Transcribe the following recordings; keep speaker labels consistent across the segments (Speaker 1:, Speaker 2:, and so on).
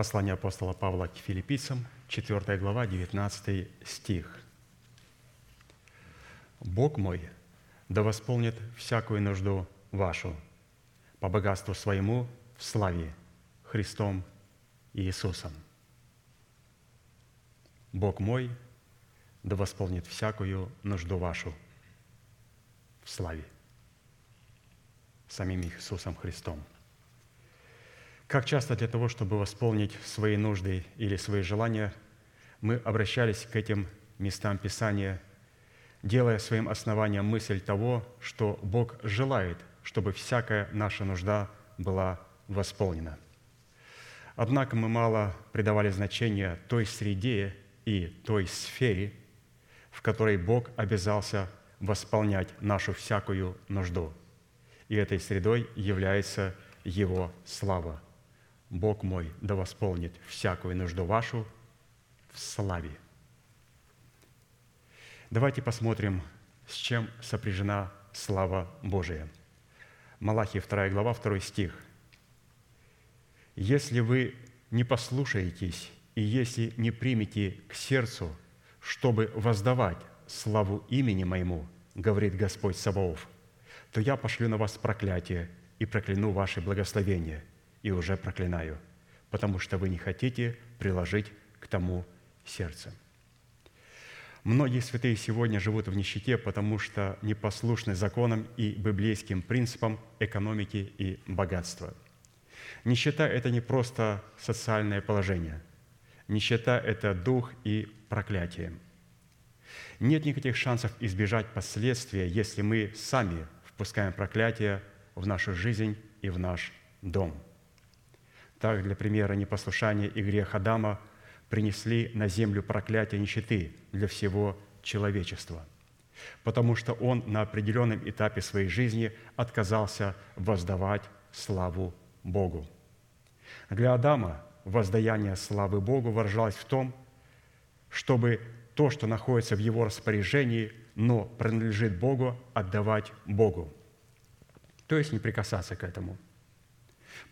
Speaker 1: Послание апостола Павла к филиппийцам, 4 глава, 19 стих. «Бог мой да восполнит всякую нужду вашу по богатству своему в славе Христом Иисусом. Бог мой да восполнит всякую нужду вашу в славе самим Иисусом Христом. Как часто для того, чтобы восполнить свои нужды или свои желания, мы обращались к этим местам Писания, делая своим основанием мысль того, что Бог желает, чтобы всякая наша нужда была восполнена. Однако мы мало придавали значения той среде и той сфере, в которой Бог обязался восполнять нашу всякую нужду. И этой средой является Его слава. Бог мой да восполнит всякую нужду вашу в славе. Давайте посмотрим, с чем сопряжена слава Божия. Малахия 2 глава, 2 стих. «Если вы не послушаетесь и если не примете к сердцу, чтобы воздавать славу имени Моему, говорит Господь Саваоф, то я пошлю на вас проклятие и прокляну ваши благословения, и уже проклинаю, потому что вы не хотите приложить к тому сердце». Многие святые сегодня живут в нищете, потому что непослушны законам и библейским принципам экономики и богатства. Нищета – это не просто социальное положение. Нищета – это дух и проклятие. Нет никаких шансов избежать последствия, если мы сами впускаем проклятие в нашу жизнь и в наш дом. Так, для примера, непослушание и грех Адама – принесли на землю проклятие нищеты для всего человечества, потому что он на определенном этапе своей жизни отказался воздавать славу Богу. Для Адама воздаяние славы Богу выражалось в том, чтобы то, что находится в его распоряжении, но принадлежит Богу, отдавать Богу. То есть не прикасаться к этому.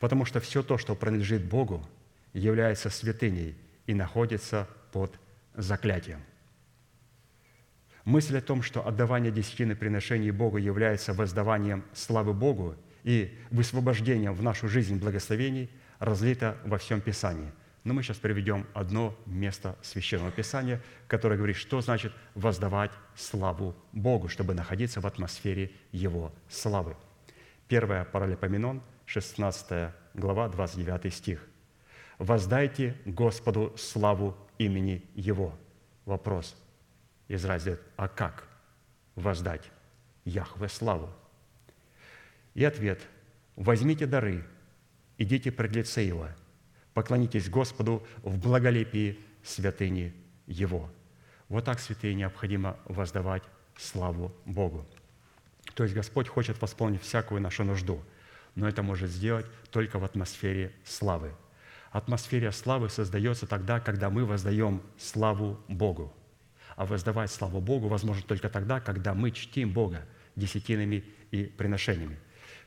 Speaker 1: Потому что все то, что принадлежит Богу, является святыней – и находится под заклятием. Мысль о том, что отдавание десятины приношений Богу является воздаванием славы Богу и высвобождением в нашу жизнь благословений, разлита во всем Писании. Но мы сейчас приведем одно место Священного Писания, которое говорит, что значит воздавать славу Богу, чтобы находиться в атмосфере Его славы. Первое Паралипоменон, 16 глава, 29 стих – воздайте Господу славу имени Его. Вопрос. Израиль задает, а как воздать Яхве славу? И ответ. Возьмите дары, идите пред лице Его, поклонитесь Господу в благолепии святыни Его. Вот так, святые, необходимо воздавать славу Богу. То есть Господь хочет восполнить всякую нашу нужду, но это может сделать только в атмосфере славы – атмосфера славы создается тогда, когда мы воздаем славу Богу. А воздавать славу Богу возможно только тогда, когда мы чтим Бога десятинами и приношениями.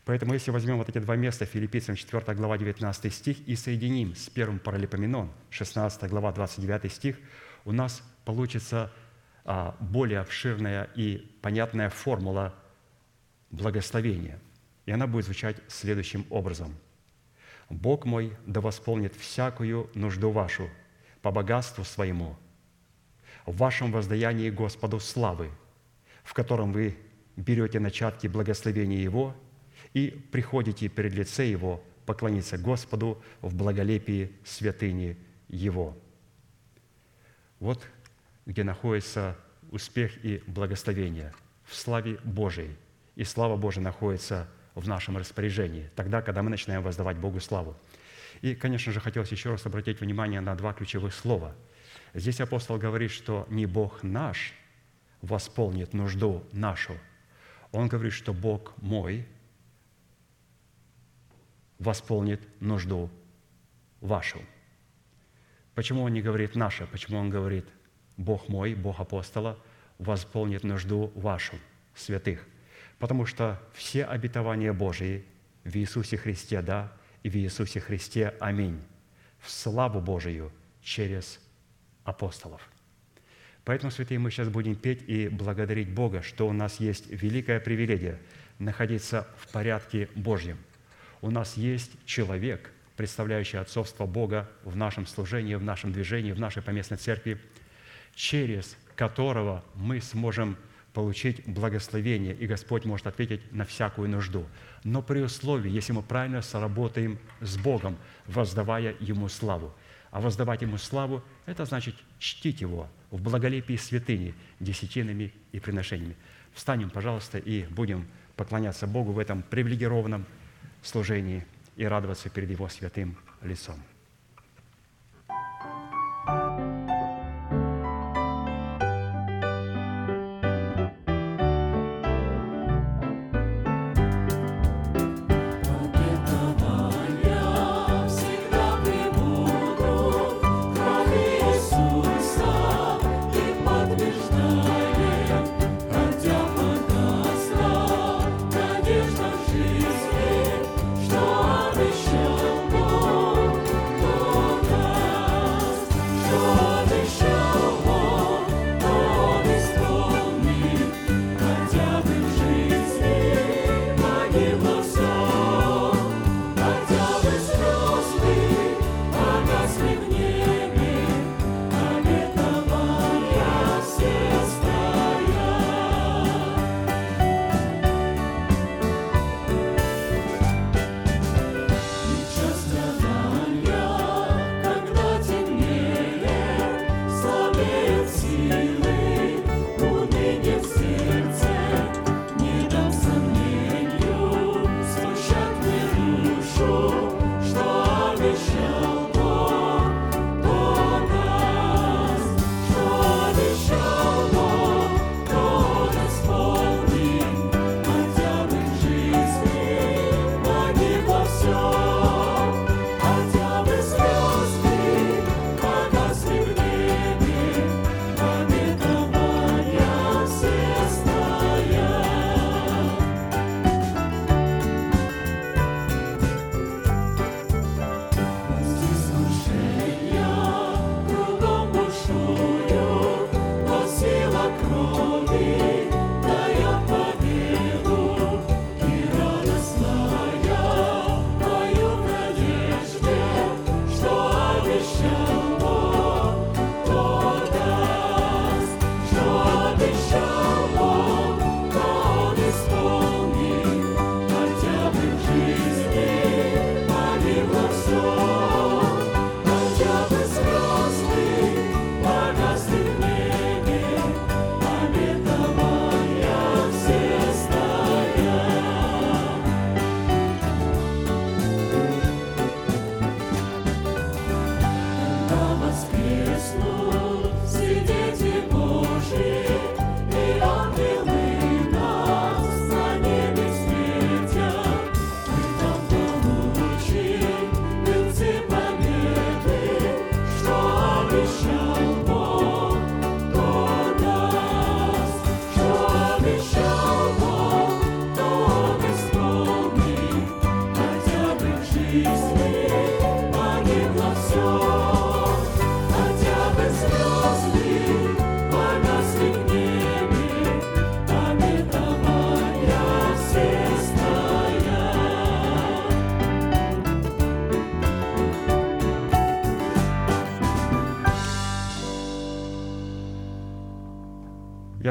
Speaker 1: Поэтому если возьмем вот эти два места, Филиппийцам 4 глава 19 стих, и соединим с первым паралипоменон, 16 глава 29 стих, у нас получится а, более обширная и понятная формула благословения. И она будет звучать следующим образом – Бог мой да восполнит всякую нужду вашу по богатству своему, в вашем воздаянии Господу славы, в котором вы берете начатки благословения Его и приходите перед лице Его поклониться Господу в благолепии святыни Его. Вот где находится успех и благословение в славе Божией. И слава Божия находится в нашем распоряжении, тогда, когда мы начинаем воздавать Богу славу. И, конечно же, хотелось еще раз обратить внимание на два ключевых слова. Здесь апостол говорит, что не Бог наш восполнит нужду нашу. Он говорит, что Бог мой восполнит нужду вашу. Почему он не говорит наша? Почему он говорит Бог мой, Бог апостола, восполнит нужду вашу, святых? Потому что все обетования Божии в Иисусе Христе – да, и в Иисусе Христе – аминь.
Speaker 2: в славу Божию через апостолов. Поэтому, святые, мы сейчас будем петь и благодарить Бога, что у нас есть великая привилегия находиться в порядке Божьем. У нас есть человек, представляющий отцовство Бога в нашем служении, в нашем движении, в нашей поместной церкви, через которого мы сможем получить благословение, и Господь может ответить на всякую нужду. Но при условии, если мы правильно сработаем с Богом, воздавая Ему славу. А воздавать Ему славу – это значит чтить Его в благолепии святыни, десятинами и приношениями. Встанем, пожалуйста, и будем поклоняться Богу в этом привилегированном служении и радоваться перед Его святым лицом.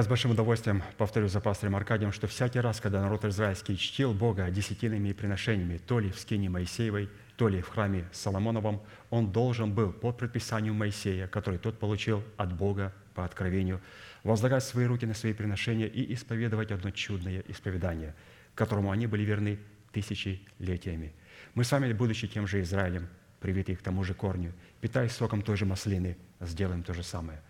Speaker 2: Я с большим удовольствием повторю за пастором Аркадием, что всякий раз, когда народ израильский чтил Бога десятинами и приношениями, то ли в скине Моисеевой, то ли в храме Соломоновом, он должен был по предписанию Моисея, который тот получил от Бога по откровению, возлагать свои руки на свои приношения и исповедовать одно чудное исповедание, которому они были верны тысячелетиями. Мы с вами, будучи тем же Израилем, привитые к тому же корню, питаясь соком той же маслины, сделаем то же самое –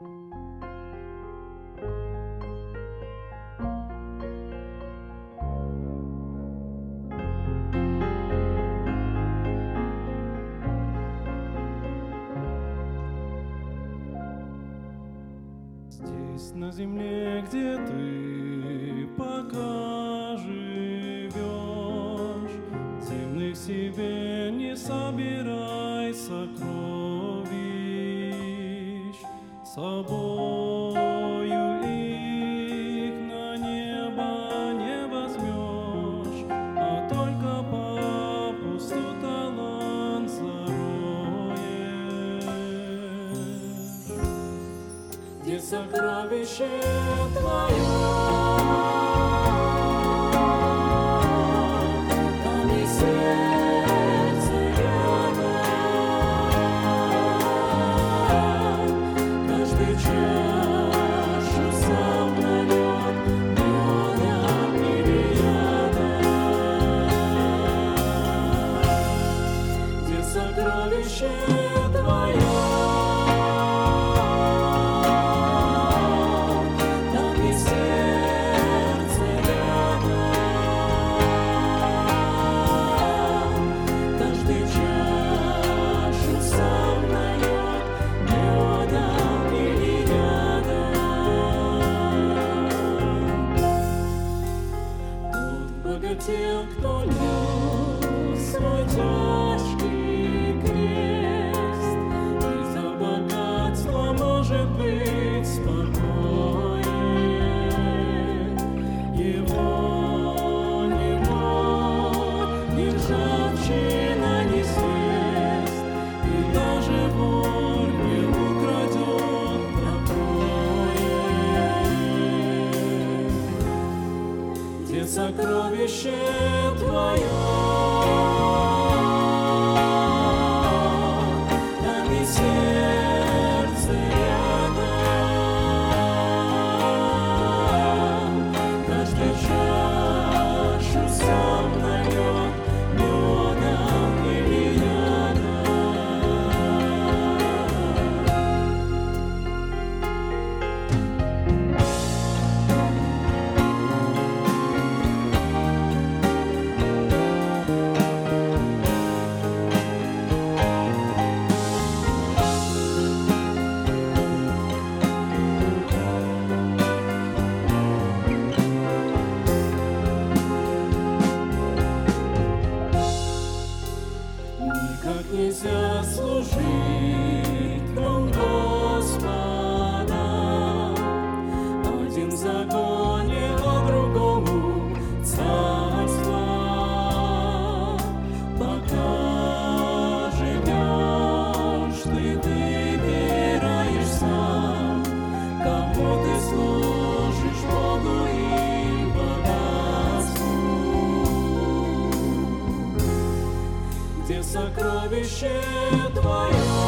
Speaker 3: Здесь, на земле, где ты. собою их на небо не возьмешь, а только попусту талант зароешь. Где сокровище твое? сокровище Твое.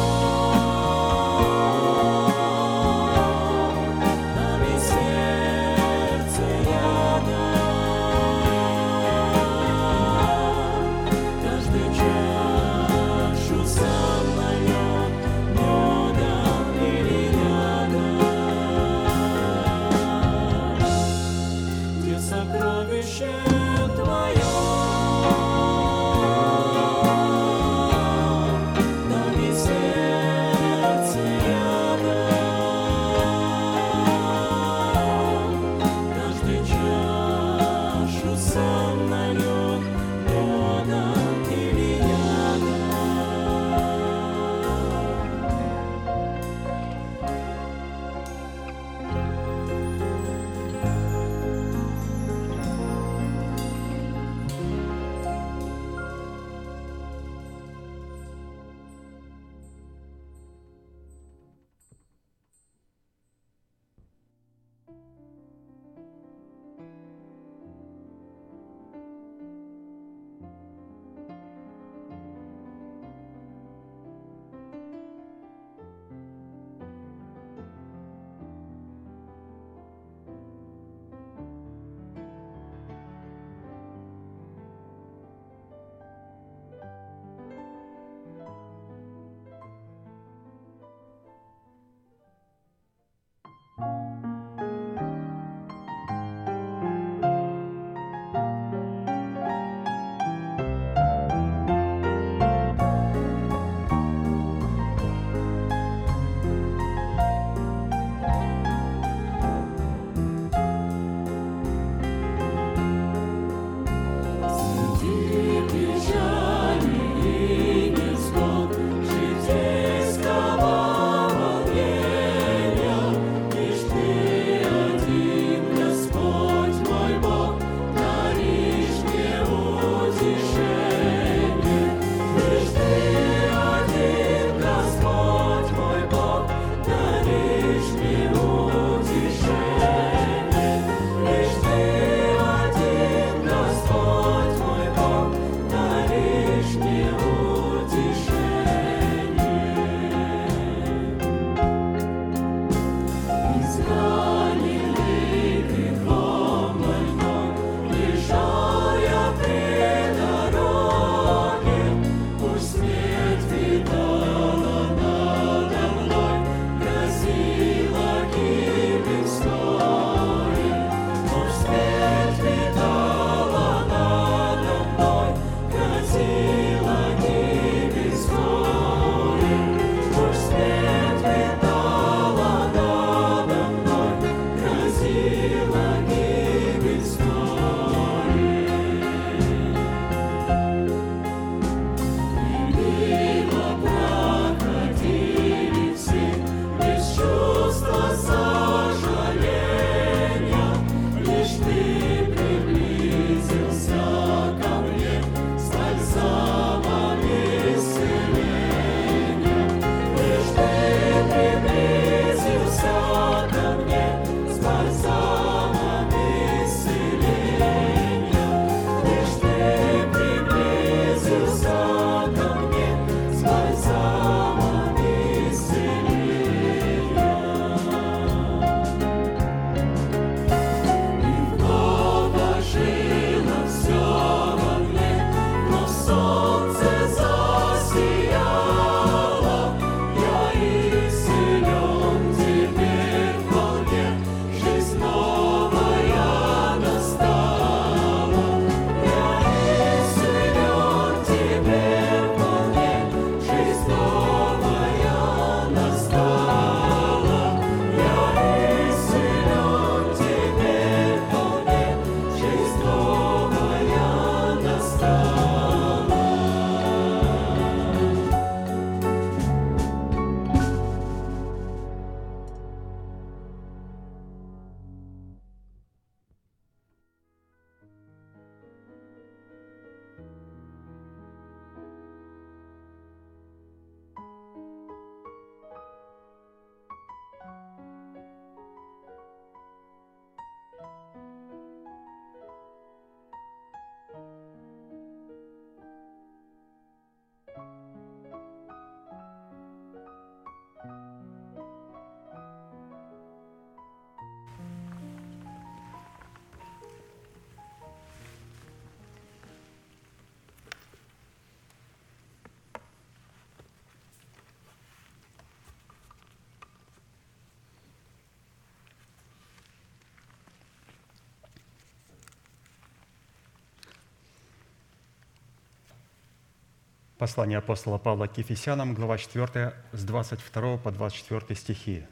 Speaker 1: Послание апостола Павла к Ефесянам, глава 4, с 22 по 24 стихи.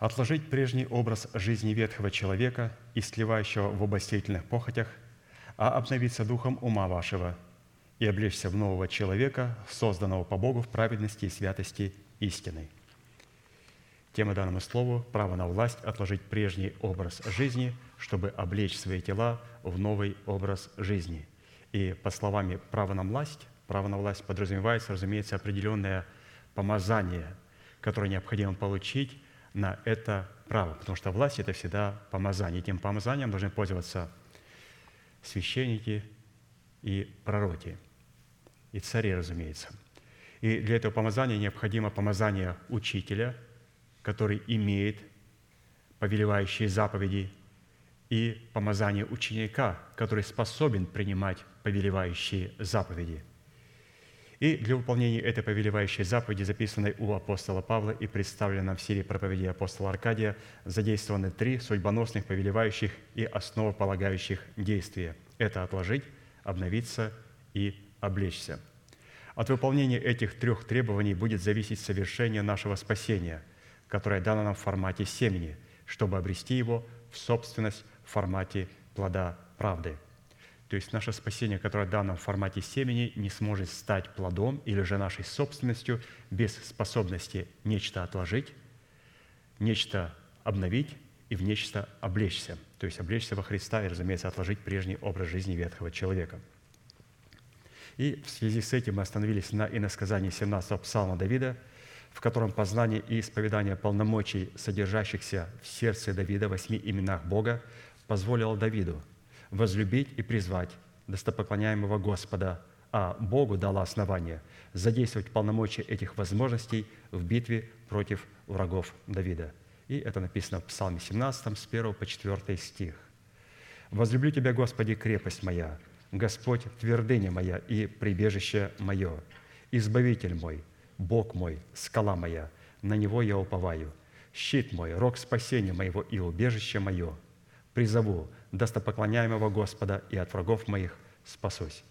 Speaker 1: «Отложить прежний образ жизни ветхого человека, истлевающего в обостительных похотях, а обновиться духом ума вашего и облечься в нового человека, созданного по Богу в праведности и святости истины». Тема данному слову – право на власть отложить прежний образ жизни, чтобы облечь свои тела в новый образ жизни. И по словами «право на власть», право на власть подразумевается, разумеется, определенное помазание, которое необходимо получить на это право, потому что власть – это всегда помазание. Этим помазанием должны пользоваться священники и пророки, и цари, разумеется. И для этого помазания необходимо помазание учителя – который имеет повелевающие заповеди, и помазание ученика, который способен принимать повелевающие заповеди. И для выполнения этой повелевающей заповеди, записанной у апостола Павла и представленной в серии проповедей апостола Аркадия, задействованы три судьбоносных, повелевающих и основополагающих действия. Это отложить, обновиться и облечься. От выполнения этих трех требований будет зависеть совершение нашего спасения – которое дано нам в формате семени, чтобы обрести его в собственность в формате плода правды. То есть наше спасение, которое дано в формате семени, не сможет стать плодом или же нашей собственностью без способности нечто отложить, нечто обновить и в нечто облечься. То есть облечься во Христа и, разумеется, отложить прежний образ жизни ветхого человека. И в связи с этим мы остановились на иносказании 17-го псалма Давида – в котором познание и исповедание полномочий, содержащихся в сердце Давида, восьми именах Бога, позволило Давиду возлюбить и призвать достопоклоняемого Господа, а Богу дало основание задействовать полномочия этих возможностей в битве против врагов Давида. И это написано в Псалме 17, с 1 по 4 стих. «Возлюблю Тебя, Господи, крепость моя, Господь, твердыня моя и прибежище мое, Избавитель мой, Бог мой, скала моя, на Него я уповаю, щит мой, рог спасения моего и убежище мое. Призову достопоклоняемого Господа и от врагов моих спасусь.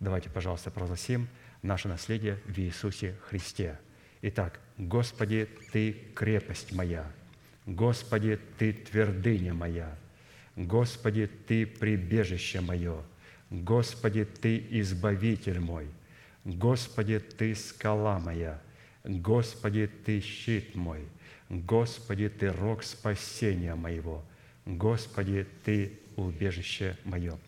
Speaker 1: Давайте, пожалуйста, прогласим наше наследие в Иисусе Христе. Итак, Господи, Ты крепость моя, Господи, Ты твердыня моя, Господи, Ты прибежище мое, Господи, Ты избавитель мой – Господи, Ты скала моя, Господи, Ты щит мой, Господи, Ты рог спасения моего, Господи, Ты убежище мое.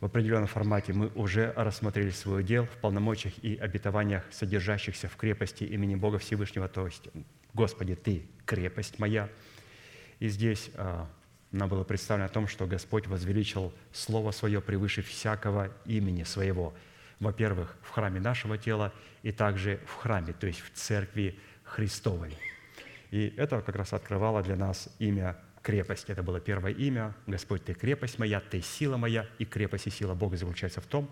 Speaker 1: В определенном формате мы уже рассмотрели свой дел в полномочиях и обетованиях, содержащихся в крепости имени Бога Всевышнего, то есть «Господи, Ты – крепость моя». И здесь а, нам было представлено о том, что Господь возвеличил Слово Свое превыше всякого имени Своего – во-первых, в храме нашего тела и также в храме, то есть в церкви Христовой. И это как раз открывало для нас имя крепость. Это было первое имя. Господь, Ты крепость моя, Ты сила моя. И крепость и сила Бога заключается в том,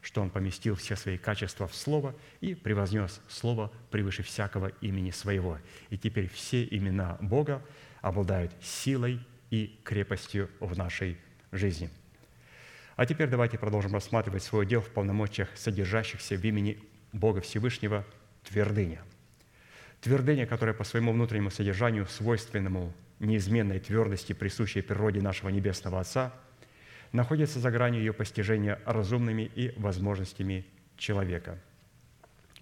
Speaker 1: что Он поместил все свои качества в Слово и превознес Слово превыше всякого имени Своего. И теперь все имена Бога обладают силой и крепостью в нашей жизни – а теперь давайте продолжим рассматривать свой дел в полномочиях, содержащихся в имени Бога Всевышнего твердыня. Твердыня, которая по своему внутреннему содержанию, свойственному неизменной твердости, присущей природе нашего Небесного Отца, находится за гранью ее постижения разумными и возможностями человека.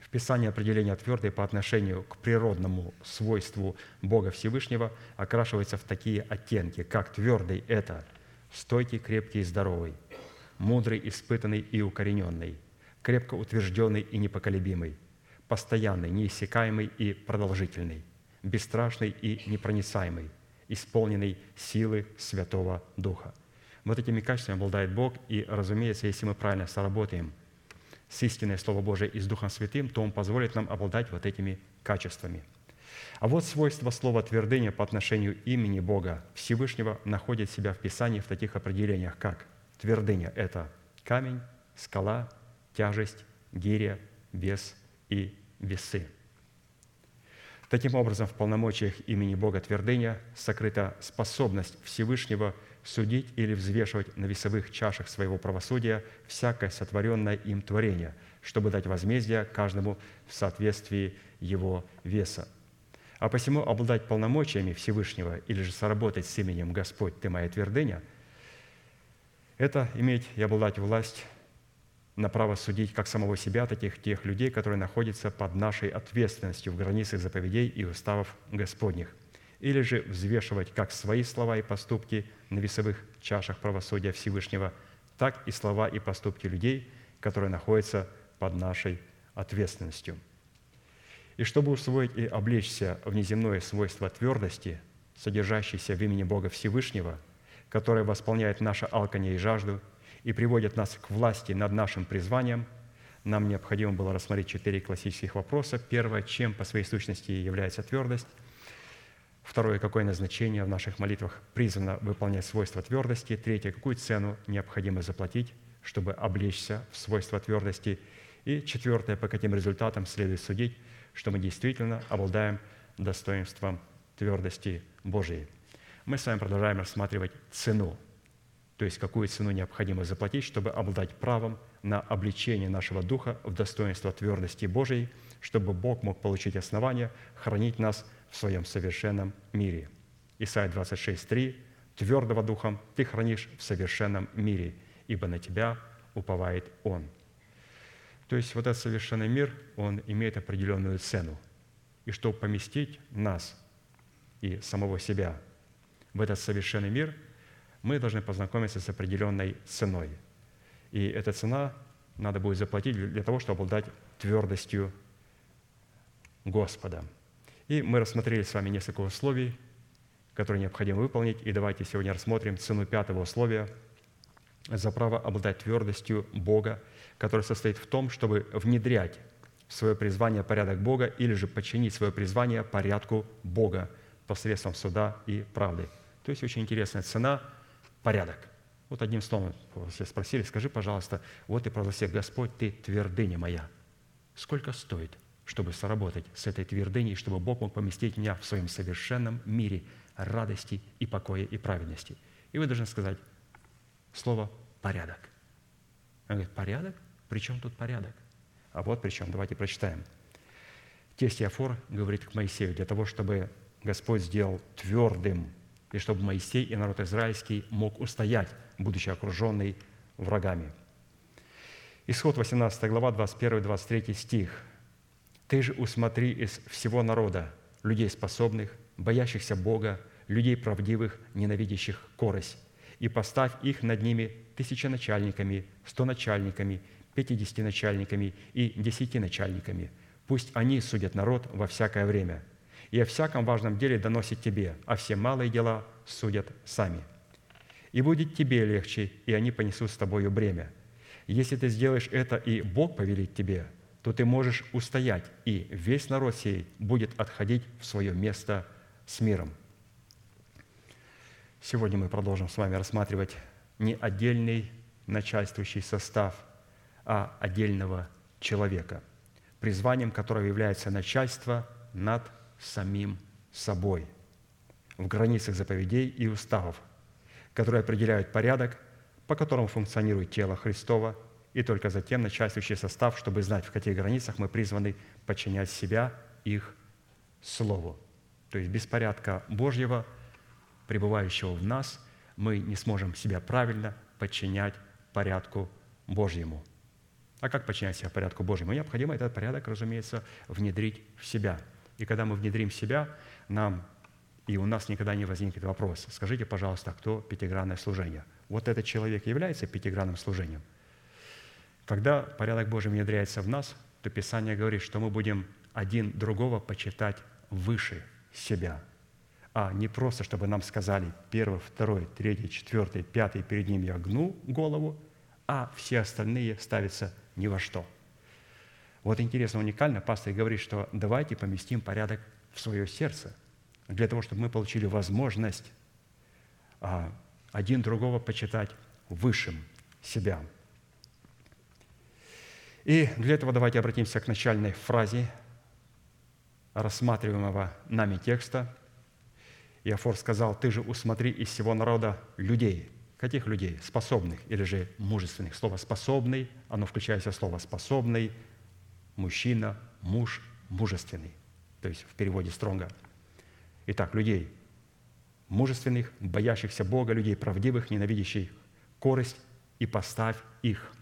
Speaker 1: В Писании определение твердой по отношению к природному свойству Бога Всевышнего окрашивается в такие оттенки, как твердый – это стойкий, крепкий и здоровый – мудрый, испытанный и укорененный, крепко утвержденный и непоколебимый, постоянный, неиссякаемый и продолжительный, бесстрашный и непроницаемый, исполненный силы Святого Духа. Вот этими качествами обладает Бог, и, разумеется, если мы правильно соработаем с истинное Слово Божие и с Духом Святым, то Он позволит нам обладать вот этими качествами. А вот свойство слова «твердыня» по отношению имени Бога Всевышнего находит себя в Писании в таких определениях, как – Твердыня – это камень, скала, тяжесть, гиря, вес и весы. Таким образом, в полномочиях имени Бога Твердыня сокрыта способность Всевышнего судить или взвешивать на весовых чашах своего правосудия всякое сотворенное им творение, чтобы дать возмездие каждому в соответствии его веса. А посему обладать полномочиями Всевышнего или же соработать с именем «Господь, Ты моя твердыня» – это иметь и обладать власть на право судить как самого себя, так и тех людей, которые находятся под нашей ответственностью в границах заповедей и уставов Господних, или же взвешивать как свои слова и поступки на весовых чашах правосудия Всевышнего, так и слова и поступки людей, которые находятся под нашей ответственностью – и чтобы усвоить и облечься в неземное свойство твердости, содержащееся в имени Бога Всевышнего, которое восполняет наше алканье и жажду и приводит нас к власти над нашим призванием, нам необходимо было рассмотреть четыре классических вопроса. Первое, чем по своей сущности является твердость. Второе, какое назначение в наших молитвах призвано выполнять свойства твердости. Третье, какую цену необходимо заплатить, чтобы облечься в свойства твердости. И четвертое, по каким результатам следует судить, что мы действительно обладаем достоинством твердости Божией. Мы с вами продолжаем рассматривать цену, то есть какую цену необходимо заплатить, чтобы обладать правом на обличение нашего духа в достоинство твердости Божией, чтобы Бог мог получить основание хранить нас в своем совершенном мире. Исайя 26:3 «Твердого духом ты хранишь в совершенном мире, ибо на тебя уповает Он». То есть вот этот совершенный мир, он имеет определенную цену. И чтобы поместить нас и самого себя в этот совершенный мир, мы должны познакомиться с определенной ценой. И эта цена надо будет заплатить для того, чтобы обладать твердостью Господа. И мы рассмотрели с вами несколько условий, которые необходимо выполнить. И давайте сегодня рассмотрим цену пятого условия за право обладать твердостью Бога – который состоит в том, чтобы внедрять в свое призвание порядок Бога или же подчинить свое призвание порядку Бога посредством суда и правды. То есть очень интересная цена – порядок. Вот одним словом, все спросили, скажи, пожалуйста, вот и провозгласил Господь, ты твердыня моя. Сколько стоит, чтобы соработать с этой твердыней, чтобы Бог мог поместить меня в своем совершенном мире радости и покоя и праведности? И вы должны сказать слово «порядок». Он говорит, порядок? При чем тут порядок? А вот при чем. Давайте прочитаем. Тесть Иофор говорит к Моисею, для того, чтобы Господь сделал твердым, и чтобы Моисей и народ израильский мог устоять, будучи окруженный врагами. Исход 18 глава, 21-23 стих. «Ты же усмотри из всего народа людей способных, боящихся Бога, людей правдивых, ненавидящих корость, и поставь их над ними тысяченачальниками, стоначальниками пятидесятиначальниками и десятиначальниками. Пусть они судят народ во всякое время. И о всяком важном деле доносят тебе, а все малые дела судят сами. И будет тебе легче, и они понесут с тобою бремя. Если ты сделаешь это, и Бог повелит тебе, то ты можешь устоять, и весь народ сей будет отходить в свое место с миром. Сегодня мы продолжим с вами рассматривать не отдельный начальствующий состав – а отдельного человека, призванием которого является начальство над самим собой в границах заповедей и уставов, которые определяют порядок, по которому функционирует тело Христова, и только затем начальствующий состав, чтобы знать, в каких границах мы призваны подчинять себя их Слову. То есть без порядка Божьего, пребывающего в нас, мы не сможем себя правильно подчинять порядку Божьему – а как подчинять себя порядку Божьему? Необходимо этот порядок, разумеется, внедрить в себя. И когда мы внедрим себя, нам и у нас никогда не возникнет вопрос. Скажите, пожалуйста, кто пятигранное служение? Вот этот человек является пятигранным служением. Когда порядок Божий внедряется в нас, то Писание говорит, что мы будем один другого почитать выше себя, а не просто, чтобы нам сказали первый, второй, третий, четвертый, пятый, перед ним я гну голову, а все остальные ставятся ни во что. Вот интересно, уникально, пастор говорит, что давайте поместим порядок в свое сердце, для того, чтобы мы получили возможность а, один другого почитать высшим себя. И для этого давайте обратимся к начальной фразе рассматриваемого нами текста. И Афор сказал, ты же усмотри из всего народа людей. Каких людей? Способных или же мужественных. Слово «способный», оно включает в слово «способный», мужчина, муж, мужественный. То есть в переводе Стронга. Итак, людей мужественных, боящихся Бога, людей правдивых, ненавидящих корость, и поставь их.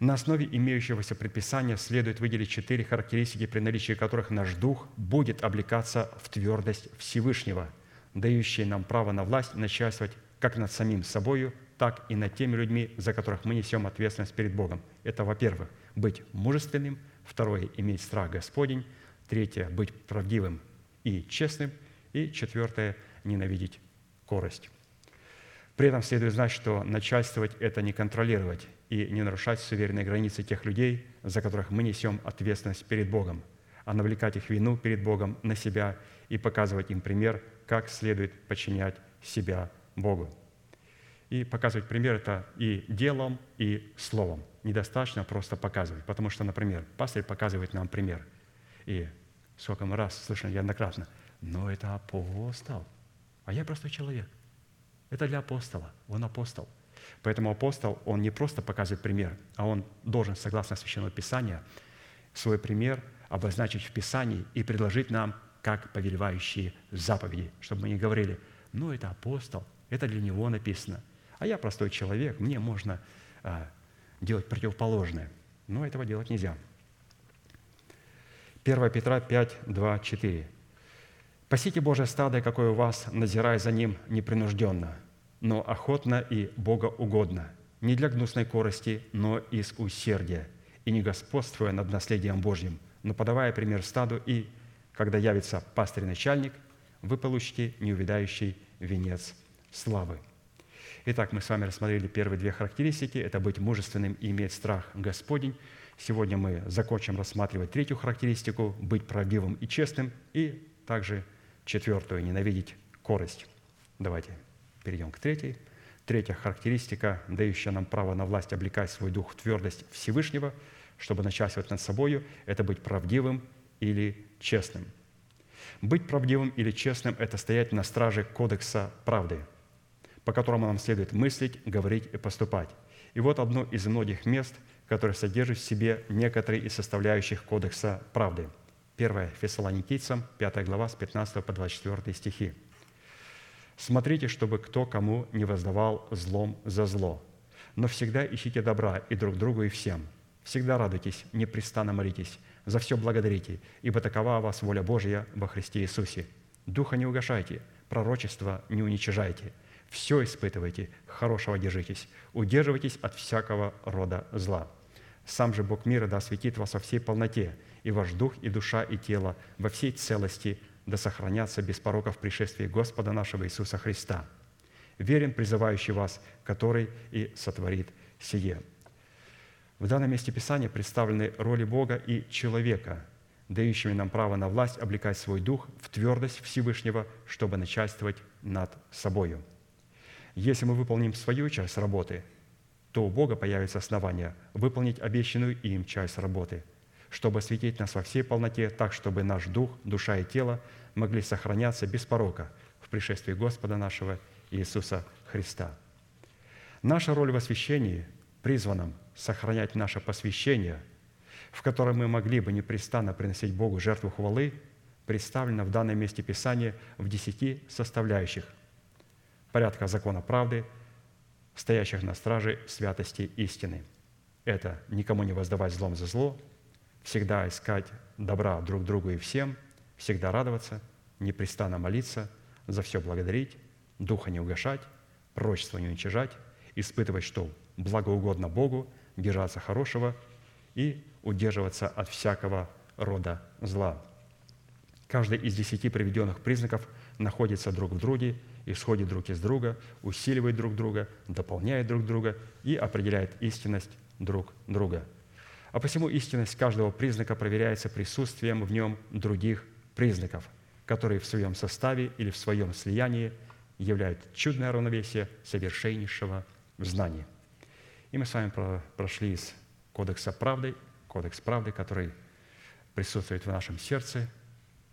Speaker 1: На основе имеющегося предписания следует выделить четыре характеристики, при наличии которых наш дух будет облекаться в твердость Всевышнего, дающие нам право на власть начальствовать как над самим собою, так и над теми людьми, за которых мы несем ответственность перед Богом. Это, во-первых, быть мужественным, второе – иметь страх Господень, третье – быть правдивым и честным, и четвертое – ненавидеть корость. При этом следует знать, что начальствовать – это не контролировать и не нарушать суверенные границы тех людей, за которых мы несем ответственность перед Богом, а навлекать их вину перед Богом на себя и показывать им пример, как следует подчинять себя Богу. И показывать пример – это и делом, и словом. Недостаточно просто показывать, потому что, например, пастырь показывает нам пример. И сколько мы раз слышали неоднократно, но это апостол, а я простой человек – это для апостола. Он апостол. Поэтому апостол, он не просто показывает пример, а он должен, согласно Священному Писанию, свой пример обозначить в Писании и предложить нам как повелевающие заповеди, чтобы мы не говорили, ну, это апостол, это для него написано, а я простой человек, мне можно а, делать противоположное. Но этого делать нельзя. 1 Петра 5, 2, 4. «Пасите Божье стадо, какое у вас, назирая за ним непринужденно, но охотно и богоугодно, не для гнусной корости, но из усердия, и не господствуя над наследием Божьим, но подавая пример стаду, и, когда явится пастырь-начальник, вы получите неувидающий венец славы». Итак, мы с вами рассмотрели первые две характеристики. Это быть мужественным и иметь страх Господень. Сегодня мы закончим рассматривать третью характеристику – быть правдивым и честным. И также четвертую – ненавидеть корость. Давайте Перейдем к третьей. Третья характеристика, дающая нам право на власть облекать свой дух в твердость Всевышнего, чтобы начальствовать над собою, это быть правдивым или честным. Быть правдивым или честным – это стоять на страже кодекса правды, по которому нам следует мыслить, говорить и поступать. И вот одно из многих мест, которое содержит в себе некоторые из составляющих кодекса правды. 1 Фессалоникийцам, 5 глава, с 15 по 24 стихи. Смотрите, чтобы кто кому не воздавал злом за зло. Но всегда ищите добра и друг другу, и всем. Всегда радуйтесь, непрестанно молитесь, за все благодарите, ибо такова у вас воля Божья во Христе Иисусе. Духа не угошайте, пророчество не уничижайте, все испытывайте, хорошего держитесь, удерживайтесь от всякого рода зла. Сам же Бог мира да осветит вас во всей полноте, и ваш дух, и душа, и тело во всей целости – да сохранятся без порока в Господа нашего Иисуса Христа. Верен призывающий вас, который и сотворит сие». В данном месте Писания представлены роли Бога и человека, дающими нам право на власть облекать свой дух в твердость Всевышнего, чтобы начальствовать над собою. Если мы выполним свою часть работы, то у Бога появится основание выполнить обещанную им часть работы – чтобы осветить нас во всей полноте, так, чтобы наш дух, душа и тело могли сохраняться без порока в пришествии Господа нашего Иисуса Христа. Наша роль в освящении призвана сохранять наше посвящение, в котором мы могли бы непрестанно приносить Богу жертву хвалы, представлена в данном месте Писания в десяти составляющих порядка закона правды, стоящих на страже святости истины. Это никому не воздавать злом за зло – всегда искать добра друг другу и всем, всегда радоваться, непрестанно молиться, за все благодарить, духа не угошать, пророчество не уничижать, испытывать, что благоугодно Богу, держаться хорошего и удерживаться от всякого рода зла. Каждый из десяти приведенных признаков находится друг в друге, исходит друг из друга, усиливает друг друга, дополняет друг друга и определяет истинность друг друга – а посему истинность каждого признака проверяется присутствием в нем других признаков, которые в своем составе или в своем слиянии являют чудное равновесие совершеннейшего знания. И мы с вами прошли из Кодекса правды, Кодекс правды, который присутствует в нашем сердце.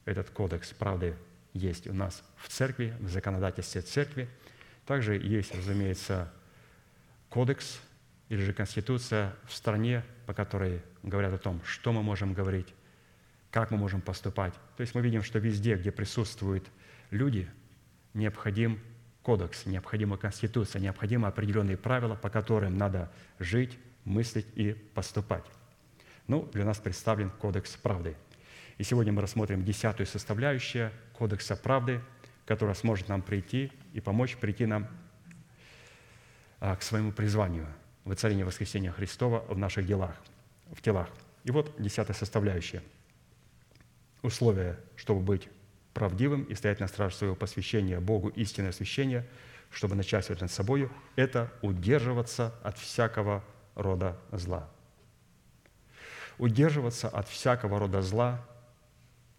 Speaker 1: Этот Кодекс правды есть у нас в церкви, в законодательстве церкви. Также есть, разумеется, кодекс или же конституция в стране, по которой говорят о том, что мы можем говорить, как мы можем поступать. То есть мы видим, что везде, где присутствуют люди, необходим кодекс, необходима конституция, необходимы определенные правила, по которым надо жить, мыслить и поступать. Ну, для нас представлен кодекс правды. И сегодня мы рассмотрим десятую составляющую кодекса правды, которая сможет нам прийти и помочь прийти нам а, к своему призванию – воцарение воскресения Христова в наших делах, в телах. И вот десятая составляющая. Условия, чтобы быть правдивым и стоять на страже своего посвящения Богу истинное освящение, чтобы начальствовать над собою, это удерживаться от всякого рода зла. Удерживаться от всякого рода зла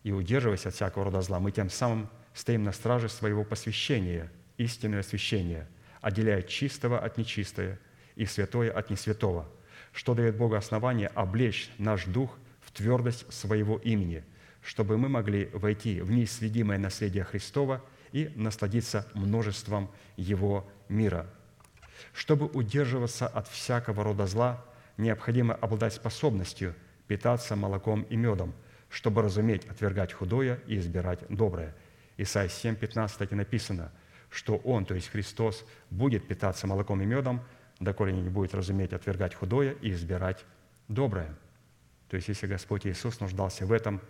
Speaker 1: и удерживаясь от всякого рода зла, мы тем самым стоим на страже своего посвящения, истинное освящение, отделяя чистого от нечистого и святое от несвятого, что дает Богу основание облечь наш дух в твердость своего имени – чтобы мы могли войти в неисследимое наследие Христова и насладиться множеством Его мира. Чтобы удерживаться от всякого рода зла, необходимо обладать способностью питаться молоком и медом, чтобы разуметь отвергать худое и избирать доброе. Исайя 7, 15 написано, что Он, то есть Христос, будет питаться молоком и медом, доколе не будет разуметь отвергать худое и избирать доброе. То есть, если Господь Иисус нуждался в этом,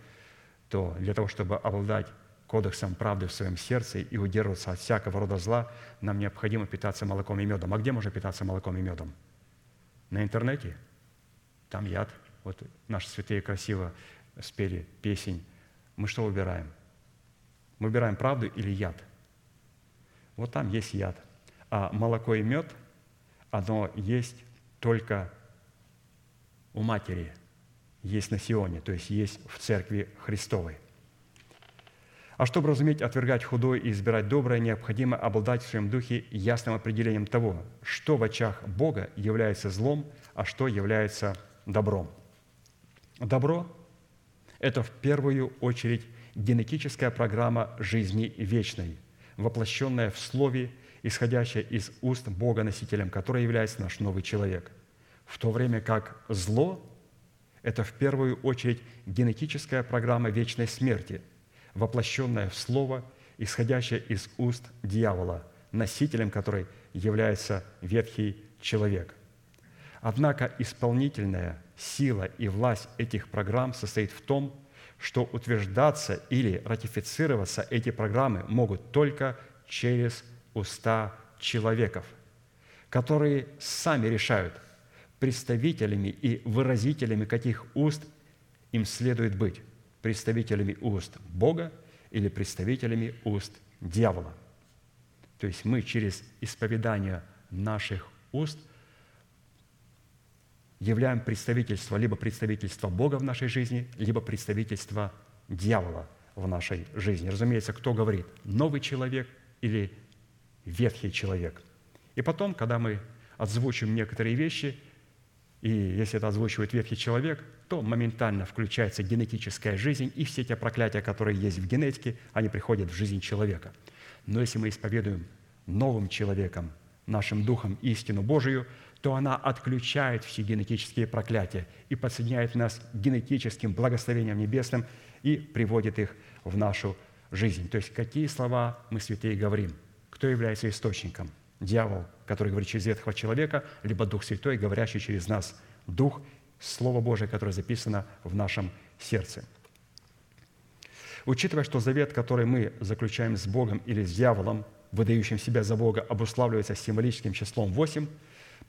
Speaker 1: то для того, чтобы обладать кодексом правды в своем сердце и удерживаться от всякого рода зла, нам необходимо питаться молоком и медом. А где можно питаться молоком и медом? На интернете? Там яд. Вот наши святые красиво спели песень. Мы что выбираем? Мы выбираем правду или яд? Вот там есть яд. А молоко и мед, оно есть только у матери – есть на Сионе, то есть есть в Церкви Христовой. А чтобы разуметь, отвергать худое и избирать доброе, необходимо обладать в своем духе ясным определением того, что в очах Бога является злом, а что является добром. Добро – это в первую очередь генетическая программа жизни вечной, воплощенная в Слове, исходящая из уст Бога, носителем которой является наш новый человек. В то время как зло это в первую очередь генетическая программа вечной смерти, воплощенная в Слово, исходящее из уст дьявола, носителем которой является ветхий человек. Однако исполнительная сила и власть этих программ состоит в том, что утверждаться или ратифицироваться эти программы могут только через уста человеков, которые сами решают, представителями и выразителями каких уст им следует быть? Представителями уст Бога или представителями уст дьявола? То есть мы через исповедание наших уст являем представительство, либо представительство Бога в нашей жизни, либо представительство дьявола в нашей жизни. Разумеется, кто говорит, новый человек или ветхий человек. И потом, когда мы отзвучим некоторые вещи – и если это озвучивает ветхий человек, то моментально включается генетическая жизнь, и все те проклятия, которые есть в генетике, они приходят в жизнь человека. Но если мы исповедуем новым человеком, нашим духом истину Божию, то она отключает все генетические проклятия и подсоединяет нас к генетическим благословениям небесным и приводит их в нашу жизнь. То есть какие слова мы, святые, говорим? Кто является источником – дьявол, который говорит через ветхого человека, либо Дух Святой, говорящий через нас, Дух, Слово Божие, которое записано в нашем сердце. Учитывая, что завет, который мы заключаем с Богом или с дьяволом, выдающим себя за Бога, обуславливается символическим числом 8,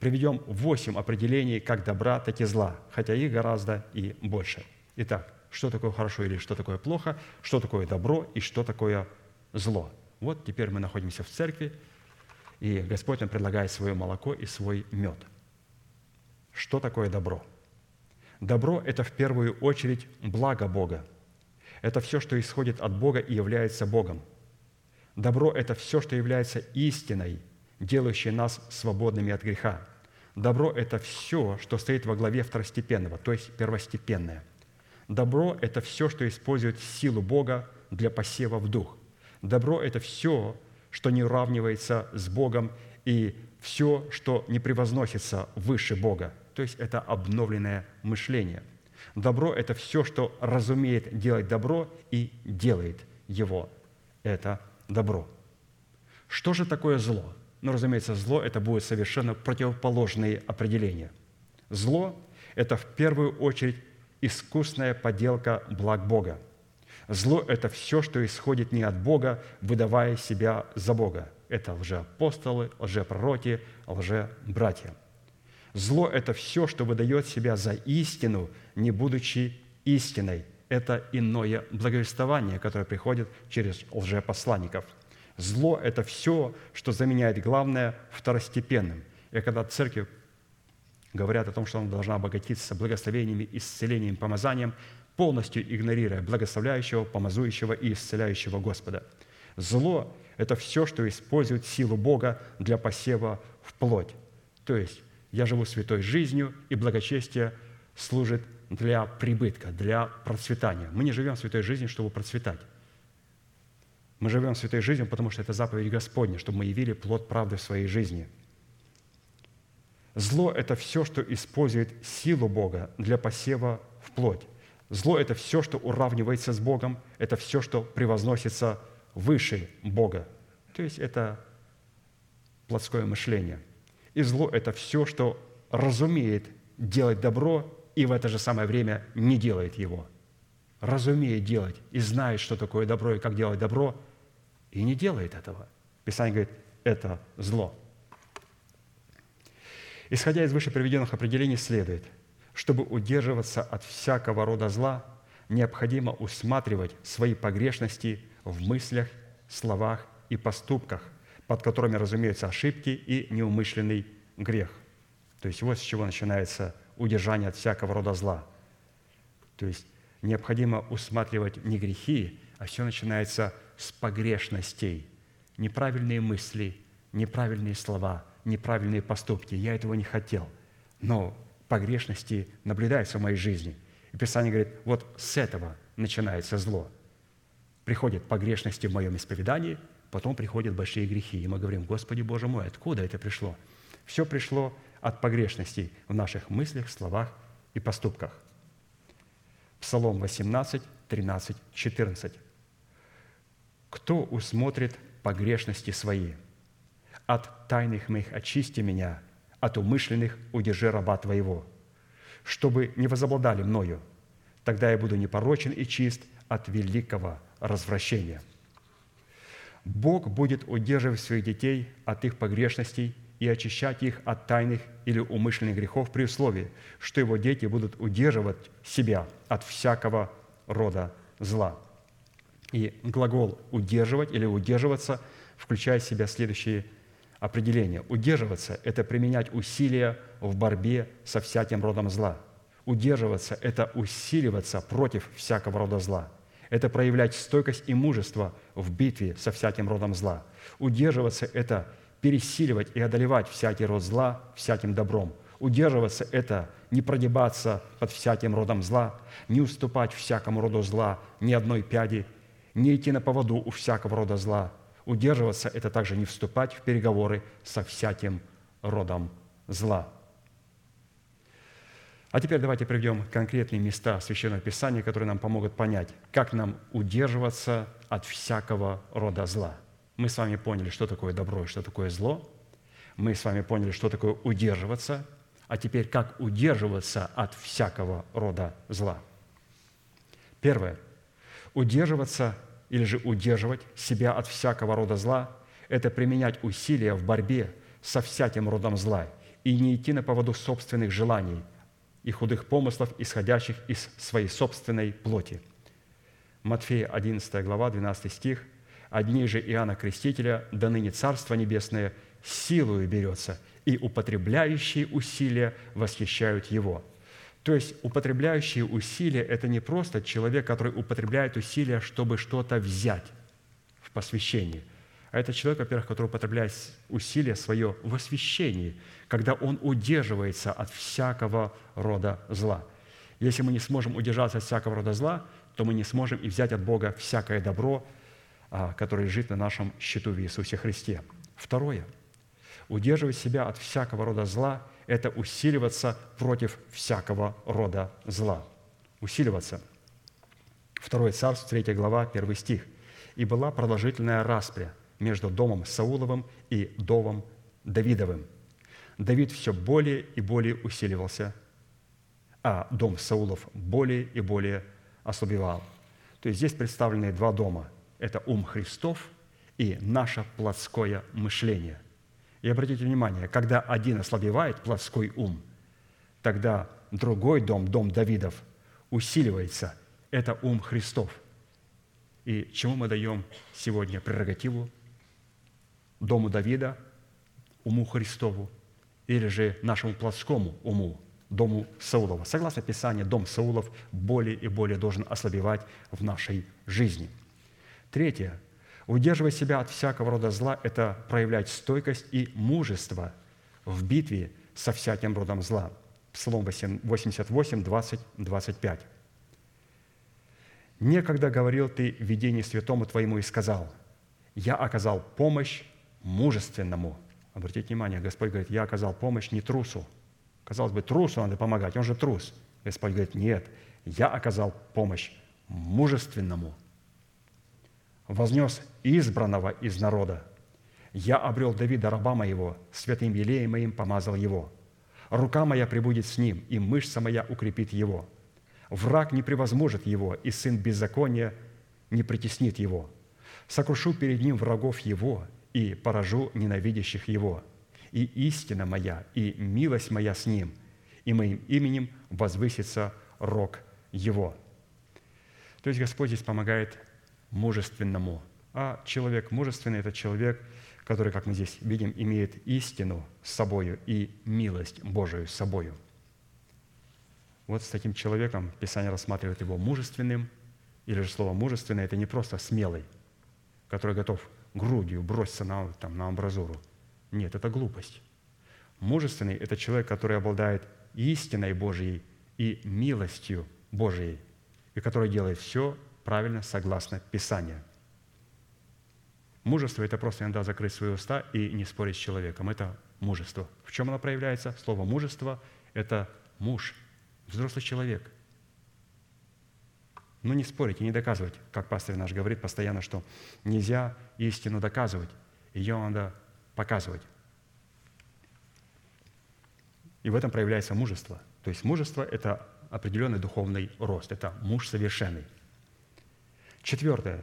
Speaker 1: приведем 8 определений как добра, так и зла, хотя их гораздо и больше. Итак, что такое хорошо или что такое плохо, что такое добро и что такое зло. Вот теперь мы находимся в церкви, и Господь нам предлагает свое молоко и свой мед. Что такое добро? Добро – это в первую очередь благо Бога. Это все, что исходит от Бога и является Богом. Добро – это все, что является истиной, делающей нас свободными от греха. Добро – это все, что стоит во главе второстепенного, то есть первостепенное. Добро – это все, что использует силу Бога для посева в дух. Добро – это все, что не уравнивается с Богом, и все, что не превозносится выше Бога. То есть это обновленное мышление. Добро – это все, что разумеет делать добро и делает его. Это добро. Что же такое зло? Ну, разумеется, зло – это будет совершенно противоположные определения. Зло – это в первую очередь искусная подделка благ Бога. Зло – это все, что исходит не от Бога, выдавая себя за Бога. Это лжеапостолы, лжепророки, лжебратья. Зло – это все, что выдает себя за истину, не будучи истиной. Это иное благовествование, которое приходит через лжепосланников. Зло – это все, что заменяет главное второстепенным. И когда церковь говорят о том, что она должна обогатиться благословениями, исцелением, помазанием, полностью игнорируя благословляющего, помазующего и исцеляющего Господа. Зло – это все, что использует силу Бога для посева в плоть. То есть я живу святой жизнью, и благочестие служит для прибытка, для процветания. Мы не живем святой жизнью, чтобы процветать. Мы живем святой жизнью, потому что это заповедь Господня, чтобы мы явили плод правды в своей жизни – Зло – это все, что использует силу Бога для посева в плоть. Зло – это все, что уравнивается с Богом, это все, что превозносится выше Бога. То есть это плотское мышление. И зло – это все, что разумеет делать добро и в это же самое время не делает его. Разумеет делать и знает, что такое добро и как делать добро, и не делает этого. Писание говорит, это зло – Исходя из выше приведенных определений, следует, чтобы удерживаться от всякого рода зла, необходимо усматривать свои погрешности в мыслях, словах и поступках, под которыми разумеются ошибки и неумышленный грех. То есть вот с чего начинается удержание от всякого рода зла. То есть необходимо усматривать не грехи, а все начинается с погрешностей, неправильные мысли, неправильные слова – неправильные поступки. Я этого не хотел. Но погрешности наблюдаются в моей жизни. И Писание говорит, вот с этого начинается зло. Приходят погрешности в моем исповедании, потом приходят большие грехи. И мы говорим, Господи Боже мой, откуда это пришло? Все пришло от погрешностей в наших мыслях, словах и поступках. Псалом 18, 13, 14. «Кто усмотрит погрешности свои?» От тайных моих очисти меня, от умышленных удержи раба Твоего, чтобы не возобладали мною. Тогда я буду непорочен и чист от великого развращения. Бог будет удерживать своих детей от их погрешностей и очищать их от тайных или умышленных грехов при условии, что его дети будут удерживать себя от всякого рода зла. И глагол «удерживать» или «удерживаться» включает в себя следующие определение. Удерживаться – это применять усилия в борьбе со всяким родом зла. Удерживаться – это усиливаться против всякого рода зла. Это проявлять стойкость и мужество в битве со всяким родом зла. Удерживаться – это пересиливать и одолевать всякий род зла всяким добром. Удерживаться – это не прогибаться под всяким родом зла, не уступать всякому роду зла ни одной пяди, не идти на поводу у всякого рода зла – Удерживаться – это также не вступать в переговоры со всяким родом зла. А теперь давайте приведем конкретные места Священного Писания, которые нам помогут понять, как нам удерживаться от всякого рода зла. Мы с вами поняли, что такое добро и что такое зло. Мы с вами поняли, что такое удерживаться. А теперь, как удерживаться от всякого рода зла. Первое. Удерживаться или же удерживать себя от всякого рода зла – это применять усилия в борьбе со всяким родом зла и не идти на поводу собственных желаний и худых помыслов, исходящих из своей собственной плоти. Матфея 11 глава, 12 стих. «Одни же Иоанна Крестителя, до ныне Царство Небесное, силою берется, и употребляющие усилия восхищают Его». То есть употребляющие усилия – это не просто человек, который употребляет усилия, чтобы что-то взять в посвящении, а это человек, во-первых, который употребляет усилия свое в освящении, когда он удерживается от всякого рода зла. Если мы не сможем удержаться от всякого рода зла, то мы не сможем и взять от Бога всякое добро, который лежит на нашем счету в Иисусе Христе. Второе. Удерживать себя от всякого рода зла – это усиливаться против всякого рода зла. Усиливаться. Второе царство, 3 глава, 1 стих. «И была продолжительная распря между домом Сауловым и домом Давидовым. Давид все более и более усиливался, а дом Саулов более и более ослабевал». То есть здесь представлены два дома. Это ум Христов и наше плотское мышление. И обратите внимание, когда один ослабевает, плотской ум, тогда другой дом, дом Давидов, усиливается. Это ум Христов. И чему мы даем сегодня прерогативу? Дому Давида, уму Христову, или же нашему плотскому уму, дому Саулова. Согласно Писанию, дом Саулов более и более должен ослабевать в нашей жизни. Третье. Удерживать себя от всякого рода зла – это проявлять стойкость и мужество в битве со всяким родом зла. Псалом 88, 20, 25. «Некогда говорил ты в святому твоему и сказал, «Я оказал помощь мужественному». Обратите внимание, Господь говорит, «Я оказал помощь не трусу». Казалось бы, трусу надо помогать, он же трус. Господь говорит, «Нет, я оказал помощь мужественному» вознес избранного из народа. Я обрел Давида, раба моего, святым елеем моим помазал его. Рука моя прибудет с ним, и мышца моя укрепит его. Враг не превозможет его, и сын беззакония не притеснит его. Сокрушу перед ним врагов его, и поражу ненавидящих его. И истина моя, и милость моя с ним, и моим именем возвысится рог его». То есть Господь здесь помогает мужественному. А человек мужественный – это человек, который, как мы здесь видим, имеет истину с собою и милость Божию с собою. Вот с таким человеком Писание рассматривает его мужественным, или же слово «мужественный» – это не просто смелый, который готов грудью броситься на, там, на амбразуру. Нет, это глупость. Мужественный – это человек, который обладает истиной Божьей и милостью Божией, и который делает все правильно, согласно Писанию. Мужество – это просто иногда закрыть свои уста и не спорить с человеком. Это мужество. В чем оно проявляется? Слово «мужество» – это муж, взрослый человек. Но не спорить и не доказывать, как пастор наш говорит постоянно, что нельзя истину доказывать, ее надо показывать. И в этом проявляется мужество. То есть мужество – это определенный духовный рост, это муж совершенный – Четвертое.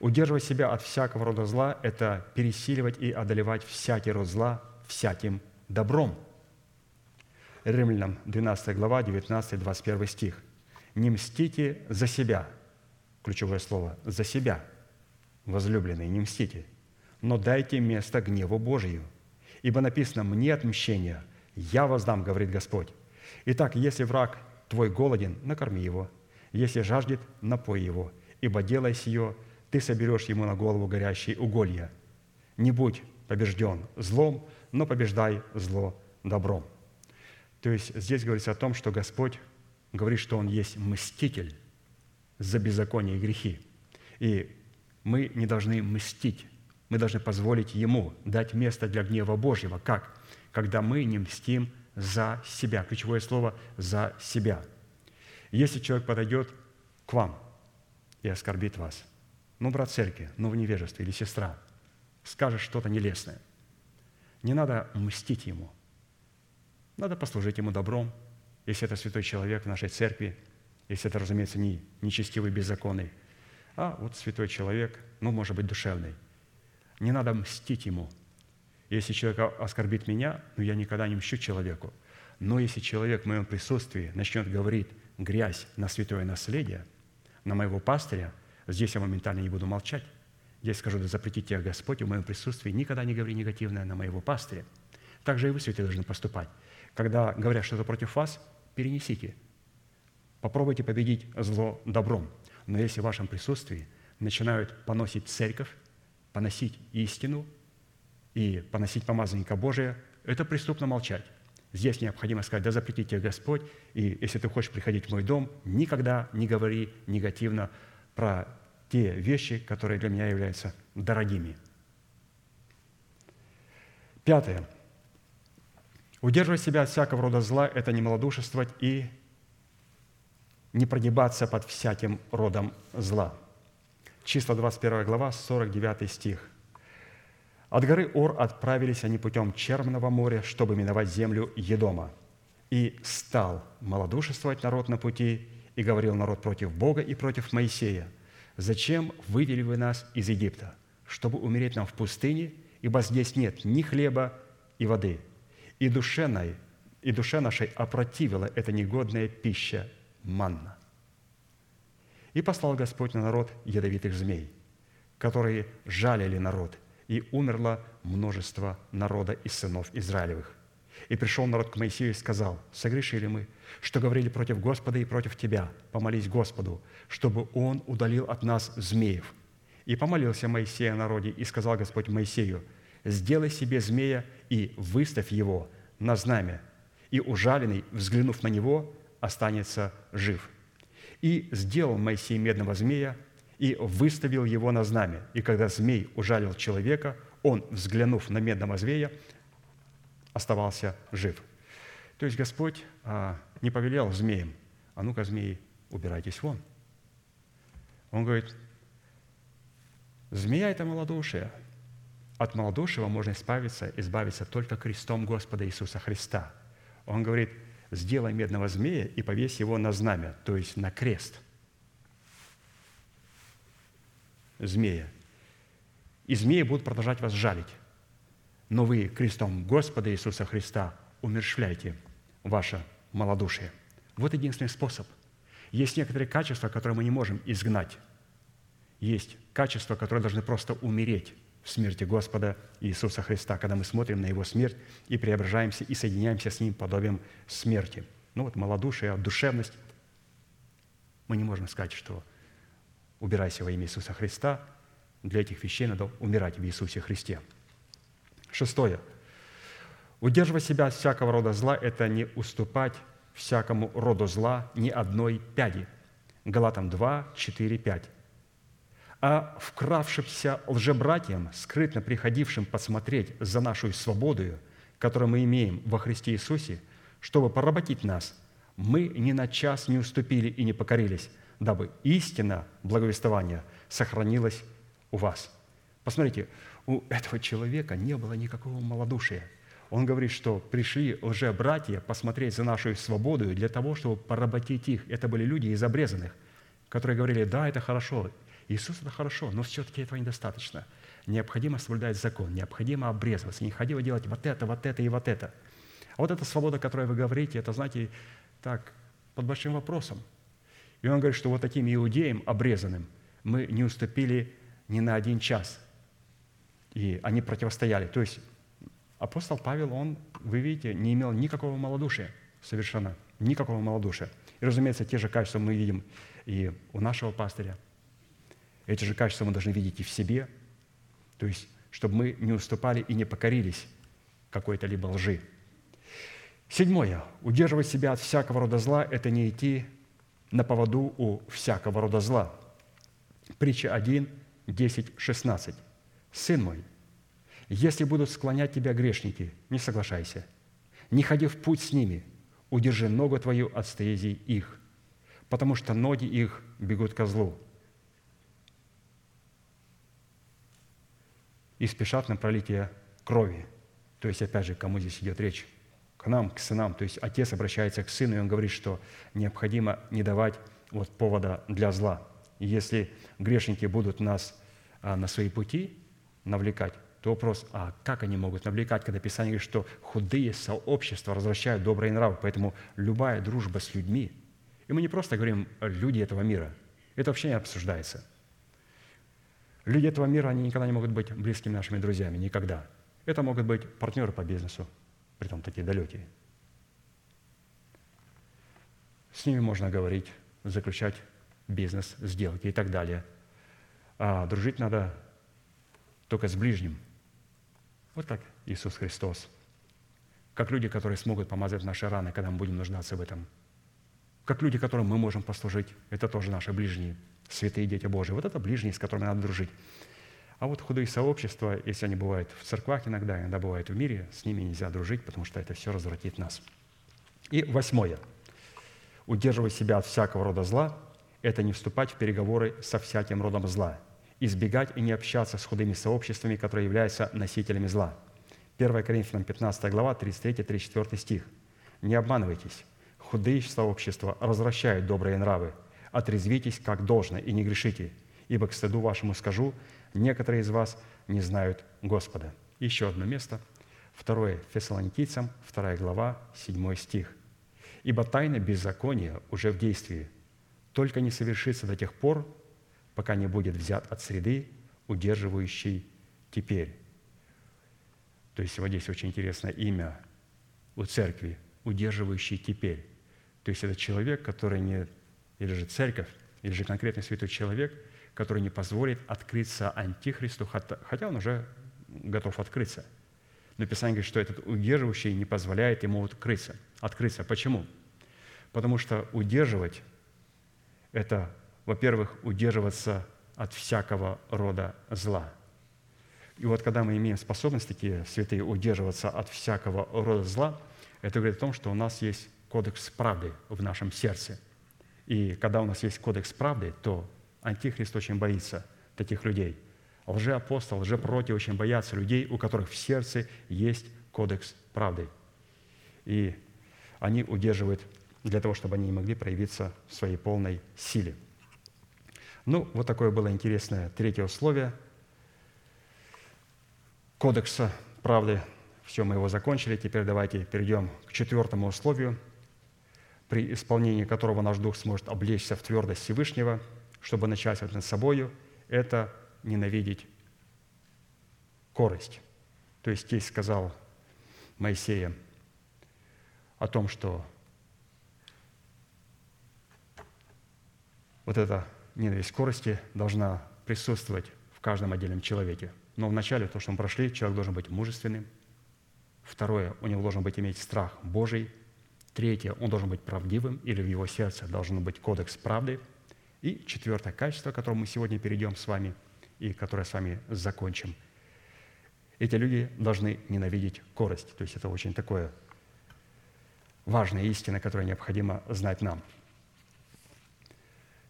Speaker 1: Удерживать себя от всякого рода зла – это пересиливать и одолевать всякий род зла всяким добром. Римлянам 12 глава, 19-21 стих. «Не мстите за себя». Ключевое слово – «за себя». Возлюбленные, не мстите, но дайте место гневу Божию. Ибо написано «Мне отмщение, я воздам, говорит Господь». Итак, если враг твой голоден, накорми его. Если жаждет, напой его – ибо делай сие, ты соберешь ему на голову горящие уголья. Не будь побежден злом, но побеждай зло добром». То есть здесь говорится о том, что Господь говорит, что Он есть мститель за беззаконие и грехи. И мы не должны мстить, мы должны позволить Ему дать место для гнева Божьего. Как? Когда мы не мстим за себя. Ключевое слово «за себя». Если человек подойдет к вам и оскорбит вас. Ну, брат церкви, ну, в невежестве, или сестра, скажет что-то нелестное. Не надо мстить ему. Надо послужить ему добром, если это святой человек в нашей церкви, если это, разумеется, не нечестивый, беззаконный, а вот святой человек, ну, может быть, душевный. Не надо мстить ему. Если человек оскорбит меня, ну, я никогда не мщу человеку. Но если человек в моем присутствии начнет говорить грязь на святое наследие – на моего пастыря, здесь я моментально не буду молчать. Здесь скажу, да запретить тебя Господь в моем присутствии, никогда не говори негативное на моего пастыря. Так же и вы, святые, должны поступать. Когда говорят что-то против вас, перенесите. Попробуйте победить зло добром. Но если в вашем присутствии начинают поносить церковь, поносить истину и поносить помазанника Божия, это преступно молчать. Здесь необходимо сказать, да запретит тебе Господь, и если ты хочешь приходить в мой дом, никогда не говори негативно про те вещи, которые для меня являются дорогими. Пятое. Удерживать себя от всякого рода зла – это не малодушествовать и не прогибаться под всяким родом зла. Числа 21 глава, 49 стих. «От горы Ор отправились они путем Черного моря, чтобы миновать землю Едома. И стал малодушествовать народ на пути, и говорил народ против Бога и против Моисея, «Зачем вывели вы нас из Египта? Чтобы умереть нам в пустыне, ибо здесь нет ни хлеба и воды, и душе, и душе нашей опротивила эта негодная пища манна». И послал Господь на народ ядовитых змей, которые жалили народ, и умерло множество народа из сынов Израилевых. И пришел народ к Моисею и сказал, «Согрешили мы, что говорили против Господа и против Тебя. Помолись Господу, чтобы Он удалил от нас змеев». И помолился Моисей о народе, и сказал Господь Моисею, «Сделай себе змея и выставь его на знамя, и ужаленный, взглянув на него, останется жив». И сделал Моисей медного змея, и выставил его на знамя. И когда змей ужалил человека, он, взглянув на медного змея, оставался жив. То есть Господь а, не повелел змеям, а ну-ка, змеи, убирайтесь вон. Он говорит, змея – это малодушие. От малодушия можно избавиться, избавиться только крестом Господа Иисуса Христа. Он говорит, сделай медного змея и повесь его на знамя, то есть на крест. Змея. И змеи будут продолжать вас жалить но вы крестом Господа Иисуса Христа умершляете ваше малодушие. Вот единственный способ. Есть некоторые качества, которые мы не можем изгнать. Есть качества, которые должны просто умереть в смерти Господа Иисуса Христа, когда мы смотрим на Его смерть и преображаемся и соединяемся с Ним подобием смерти. Ну вот малодушие, душевность. Мы не можем сказать, что убирайся во имя Иисуса Христа. Для этих вещей надо умирать в Иисусе Христе – Шестое. Удерживать себя от всякого рода зла – это не уступать всякому роду зла ни одной пяди. Галатам 2, 4, 5. А вкравшимся лжебратьям, скрытно приходившим посмотреть за нашу свободою, которую мы имеем во Христе Иисусе, чтобы поработить нас, мы ни на час не уступили и не покорились, дабы истина благовествования сохранилась у вас. Посмотрите, у этого человека не было никакого малодушия. Он говорит, что пришли лже-братья посмотреть за нашу свободу для того, чтобы поработить их. Это были люди из обрезанных, которые говорили, да, это хорошо, Иисус – это хорошо, но все-таки этого недостаточно. Необходимо соблюдать закон, необходимо обрезываться, необходимо делать вот это, вот это и вот это. А вот эта свобода, о которой вы говорите, это, знаете, так, под большим вопросом. И он говорит, что вот таким иудеям обрезанным мы не уступили ни на один час – и они противостояли. То есть апостол Павел, он, вы видите, не имел никакого малодушия совершенно, никакого малодушия. И, разумеется, те же качества мы видим и у нашего пастыря. Эти же качества мы должны видеть и в себе. То есть, чтобы мы не уступали и не покорились какой-то либо лжи. Седьмое. Удерживать себя от всякого рода зла – это не идти на поводу у всякого рода зла. Притча 1, 10, 16. «Сын мой, если будут склонять тебя грешники, не соглашайся. Не ходи в путь с ними, удержи ногу твою от стезий их, потому что ноги их бегут ко злу и спешат на пролитие крови». То есть, опять же, кому здесь идет речь? К нам, к сынам. То есть, отец обращается к сыну, и он говорит, что необходимо не давать вот повода для зла. И если грешники будут нас а, на свои пути навлекать, то вопрос, а как они могут навлекать, когда Писание говорит, что худые сообщества развращают добрые нравы, поэтому любая дружба с людьми, и мы не просто говорим «люди этого мира», это вообще не обсуждается. Люди этого мира, они никогда не могут быть близкими нашими друзьями, никогда. Это могут быть партнеры по бизнесу, при том такие далекие. С ними можно говорить, заключать бизнес, сделки и так далее. А дружить надо только с ближним. Вот как Иисус Христос. Как люди, которые смогут помазать наши раны, когда мы будем нуждаться в этом. Как люди, которым мы можем послужить. Это тоже наши ближние. святые дети Божии. Вот это ближние, с которыми надо дружить. А вот худые сообщества, если они бывают в церквах иногда, иногда бывают в мире, с ними нельзя дружить, потому что это все развратит нас. И восьмое. Удерживать себя от всякого рода зла – это не вступать в переговоры со всяким родом зла, избегать и не общаться с худыми сообществами, которые являются носителями зла. 1 Коринфянам 15 глава, 33-34 стих. «Не обманывайтесь, худые сообщества развращают добрые нравы. Отрезвитесь, как должно, и не грешите, ибо к стыду вашему скажу, некоторые из вас не знают Господа». Еще одно место. 2 Фессалоникийцам, 2 глава, 7 стих. «Ибо тайна беззакония уже в действии, только не совершится до тех пор, пока не будет взят от среды, удерживающей теперь». То есть вот здесь очень интересное имя у церкви, удерживающий теперь. То есть это человек, который не, или же церковь, или же конкретный святой человек, который не позволит открыться антихристу, хотя он уже готов открыться. Но Писание говорит, что этот удерживающий не позволяет ему открыться. открыться. Почему? Потому что удерживать – это, во-первых, удерживаться от всякого рода зла – и вот когда мы имеем способность такие святые удерживаться от всякого рода зла, это говорит о том, что у нас есть кодекс правды в нашем сердце. И когда у нас есть кодекс правды, то Антихрист очень боится таких людей. Лжеапостол, лжепроти очень боятся людей, у которых в сердце есть кодекс правды. И они удерживают для того, чтобы они не могли проявиться в своей полной силе. Ну, вот такое было интересное третье условие – кодекса правды. Все, мы его закончили. Теперь давайте перейдем к четвертому условию, при исполнении которого наш дух сможет облечься в твердость Всевышнего, чтобы начать над собою, это ненавидеть корость. То есть здесь сказал Моисея о том, что вот эта ненависть скорости должна присутствовать в каждом отдельном человеке – но вначале, то, что мы прошли, человек должен быть мужественным. Второе, у него должен быть иметь страх Божий. Третье, он должен быть правдивым, или в его сердце должен быть кодекс правды. И четвертое качество, к которому мы сегодня перейдем с вами, и которое с вами закончим. Эти люди должны ненавидеть корость. То есть это очень такое важная истина, которую необходимо знать нам.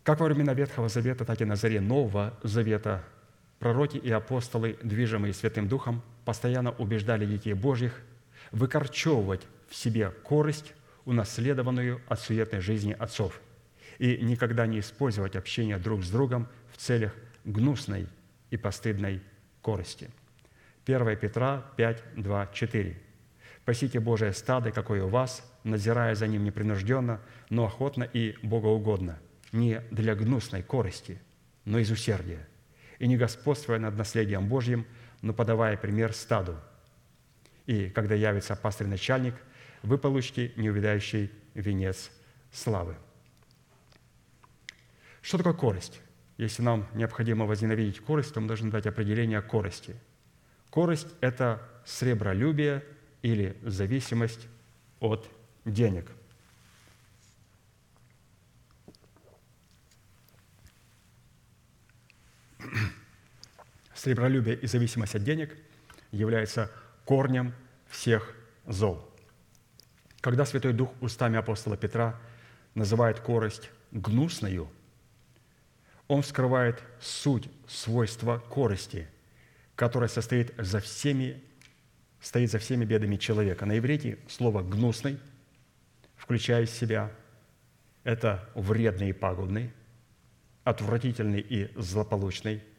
Speaker 1: Как во времена Ветхого Завета, так и на заре Нового Завета – пророки и апостолы, движимые Святым Духом, постоянно убеждали детей Божьих выкорчевывать в себе корость, унаследованную от суетной жизни отцов, и никогда не использовать общение друг с другом в целях гнусной и постыдной корости. 1 Петра 5, 2, 4. «Пасите Божие стадо, какое у вас, назирая за ним непринужденно, но охотно и богоугодно, не для гнусной корости, но из усердия, и не господствуя над наследием Божьим, но подавая пример стаду. И когда явится пастырь начальник, вы получите неувидающий венец славы. Что такое корость? Если нам необходимо возненавидеть корость, то мы должны дать определение корости. Корость – это сребролюбие или зависимость от денег – Сребролюбие и зависимость от денег является корнем всех зол. Когда Святой Дух устами апостола Петра называет корость гнусною, он вскрывает суть, свойства корости, которая состоит за всеми, стоит за всеми бедами человека. На иврите слово «гнусный» включает в себя это вредный и пагубный, отвратительный и злополучный –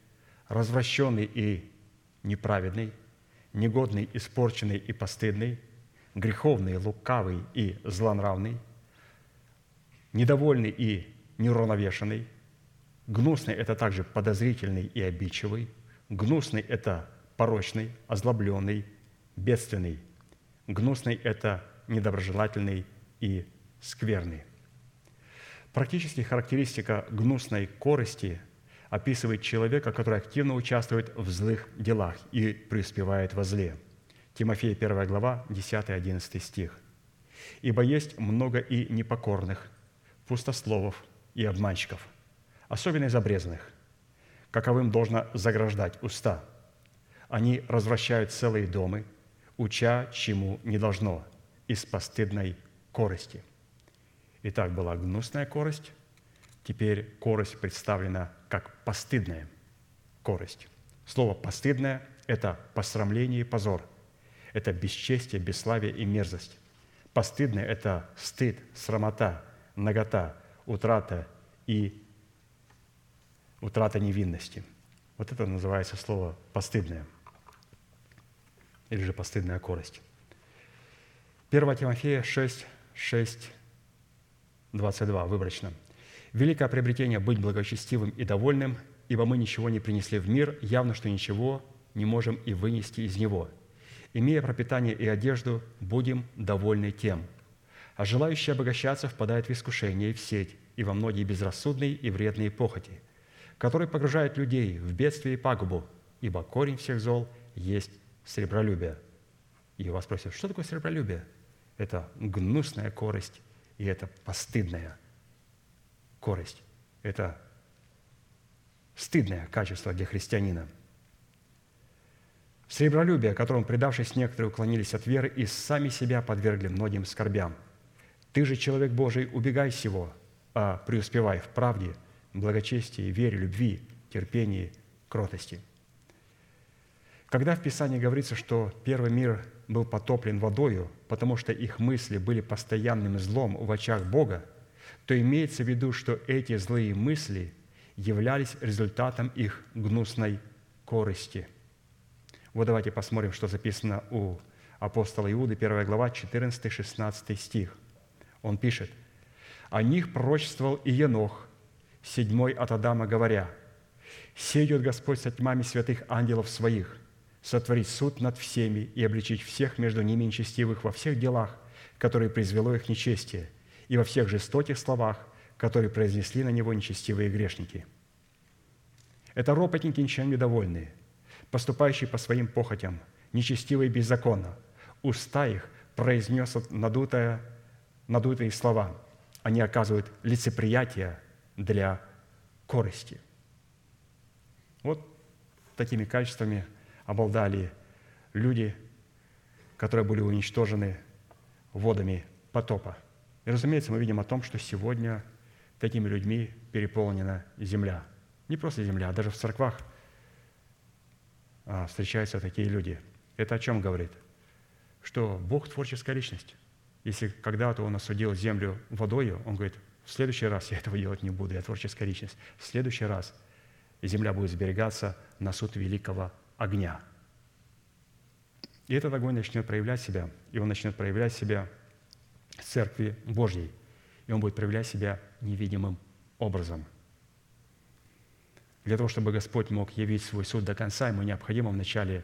Speaker 1: развращенный и неправедный, негодный, испорченный и постыдный, греховный, лукавый и злонравный, недовольный и неуравновешенный, гнусный – это также подозрительный и обидчивый, гнусный – это порочный, озлобленный, бедственный, гнусный – это недоброжелательный и скверный. Практически характеристика гнусной корости описывает человека, который активно участвует в злых делах и преуспевает во зле. Тимофея 1 глава, 10-11 стих. «Ибо есть много и непокорных, пустословов и обманщиков, особенно из обрезанных, каковым должно заграждать уста. Они развращают целые домы, уча, чему не должно, из постыдной корости. Итак, была гнусная корость, теперь корость представлена как постыдная корость. Слово «постыдное» – это посрамление и позор, это бесчестие, бесславие и мерзость. Постыдное – это стыд, срамота, нагота, утрата и утрата невинности. Вот это называется слово «постыдное» или же «постыдная корость». 1 Тимофея 6, 6, 22, выборочно. «Великое приобретение – быть благочестивым и довольным, ибо мы ничего не принесли в мир, явно, что ничего не можем и вынести из него. Имея пропитание и одежду, будем довольны тем. А желающий обогащаться впадает в искушение и в сеть, и во многие безрассудные и вредные похоти, которые погружают людей в бедствие и пагубу, ибо корень всех зол есть сребролюбие». И вас спросят, что такое сребролюбие? Это гнусная корость, и это постыдная корость. Это стыдное качество для христианина. Сребролюбие, которому, предавшись, некоторые уклонились от веры и сами себя подвергли многим скорбям. Ты же, человек Божий, убегай сего, а преуспевай в правде, благочестии, вере, любви, терпении, кротости. Когда в Писании говорится, что первый мир был потоплен водою, потому что их мысли были постоянным злом в очах Бога, то имеется в виду, что эти злые мысли являлись результатом их гнусной корысти. Вот давайте посмотрим, что записано у апостола Иуды, 1 глава, 14-16 стих. Он пишет, «О них пророчествовал и Енох, седьмой от Адама, говоря, «Сеет Господь со тьмами святых ангелов своих, сотворить суд над всеми и обличить всех между ними нечестивых во всех делах, которые произвело их нечестие, и во всех жестоких словах, которые произнесли на него нечестивые грешники. Это ропотники ничем недовольные, поступающие по своим похотям, нечестивые беззаконно. Уста их произнес надутое, надутые слова. Они оказывают лицеприятие для корости. Вот такими качествами обладали люди, которые были уничтожены водами потопа. И, разумеется, мы видим о том, что сегодня такими людьми переполнена земля. Не просто земля, а даже в церквах а, встречаются такие люди. Это о чем говорит? Что Бог – творческая личность. Если когда-то Он осудил землю водою, Он говорит, в следующий раз я этого делать не буду, я творческая личность. В следующий раз земля будет сберегаться на суд великого огня. И этот огонь начнет проявлять себя, и он начнет проявлять себя в Церкви Божьей, и он будет проявлять себя невидимым образом. Для того, чтобы Господь мог явить свой суд до конца, ему необходимо вначале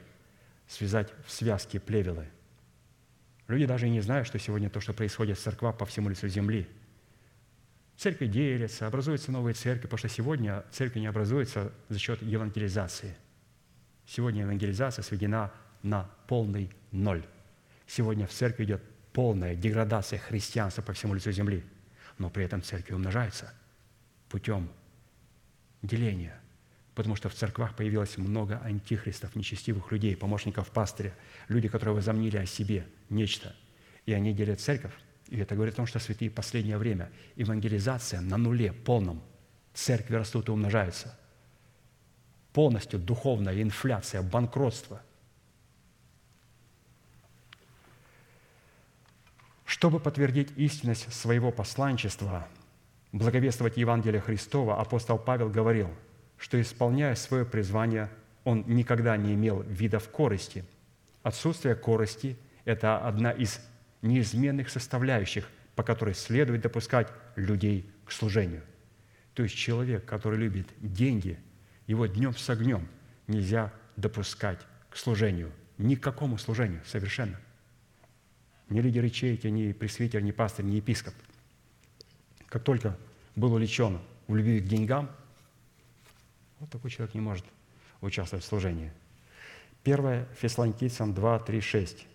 Speaker 1: связать в связке плевелы. Люди даже и не знают, что сегодня то, что происходит в церквах по всему лицу земли. Церкви делятся, образуются новые церкви, потому что сегодня церкви не образуются за счет евангелизации. Сегодня евангелизация сведена на полный ноль. Сегодня в церкви идет полная деградация христианства по всему лицу земли, но при этом церкви умножается путем деления, потому что в церквах появилось много антихристов, нечестивых людей, помощников пастыря, люди, которые возомнили о себе нечто, и они делят церковь. И это говорит о том, что святые в последнее время евангелизация на нуле полном. Церкви растут и умножаются. Полностью духовная инфляция, банкротство – Чтобы подтвердить истинность своего посланчества, благовествовать Евангелие Христова, апостол Павел говорил, что, исполняя свое призвание, он никогда не имел видов корости. Отсутствие корости – это одна из неизменных составляющих, по которой следует допускать людей к служению. То есть человек, который любит деньги, его днем с огнем нельзя допускать к служению, ни к какому служению совершенно – ни лидер ячейки, ни пресвитер, ни пастор, ни епископ. Как только был увлечен в любви к деньгам, вот такой человек не может участвовать в служении. 1 Фессалоникийцам 2, 3, 6.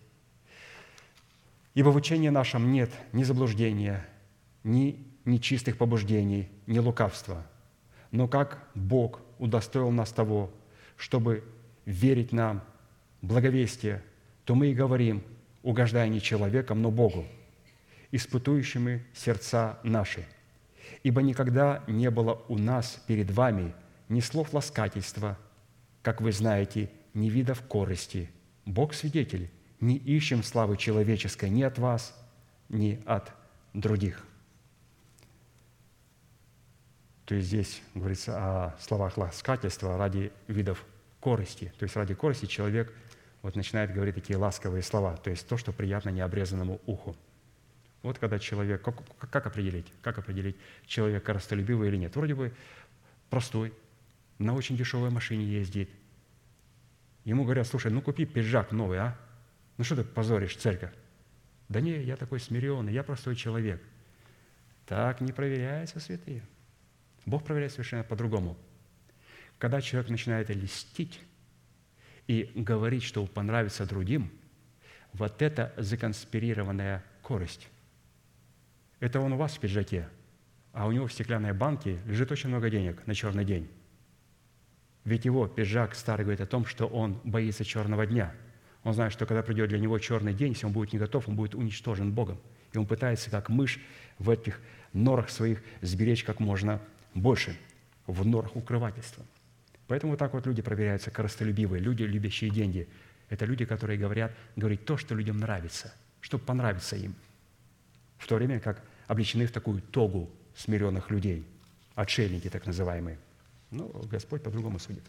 Speaker 1: «Ибо в учении нашем нет ни заблуждения, ни нечистых побуждений, ни лукавства, Но как Бог удостоил нас того, чтобы верить нам благовестие, то мы и говорим, угождая не человеком, но Богу, испытующими сердца наши. Ибо никогда не было у нас перед вами ни слов ласкательства, как вы знаете, ни видов корысти. Бог свидетель, не ищем славы человеческой ни от вас, ни от других. То есть здесь говорится о словах ласкательства ради видов корысти. То есть ради корысти человек вот начинает говорить такие ласковые слова, то есть то, что приятно необрезанному уху. Вот когда человек, как, как определить, как определить, человек коростолюбивый или нет? Вроде бы простой, на очень дешевой машине ездит. Ему говорят, слушай, ну купи пиджак новый, а? Ну что ты позоришь церковь? Да не, я такой смиренный, я простой человек. Так не проверяется святые. Бог проверяет совершенно по-другому. Когда человек начинает листить и говорить, что понравится другим, вот это законспирированная корость. Это он у вас в пиджаке, а у него в стеклянной банке лежит очень много денег на черный день. Ведь его пиджак старый говорит о том, что он боится черного дня. Он знает, что когда придет для него черный день, если он будет не готов, он будет уничтожен Богом. И он пытается, как мышь, в этих норах своих сберечь как можно больше, в норах укрывательства. Поэтому вот так вот люди проверяются, коростолюбивые, люди, любящие деньги. Это люди, которые говорят, говорить то, что людям нравится, чтобы понравиться им. В то время как обличены в такую тогу смиренных людей, отшельники так называемые. Ну, Господь по-другому судит.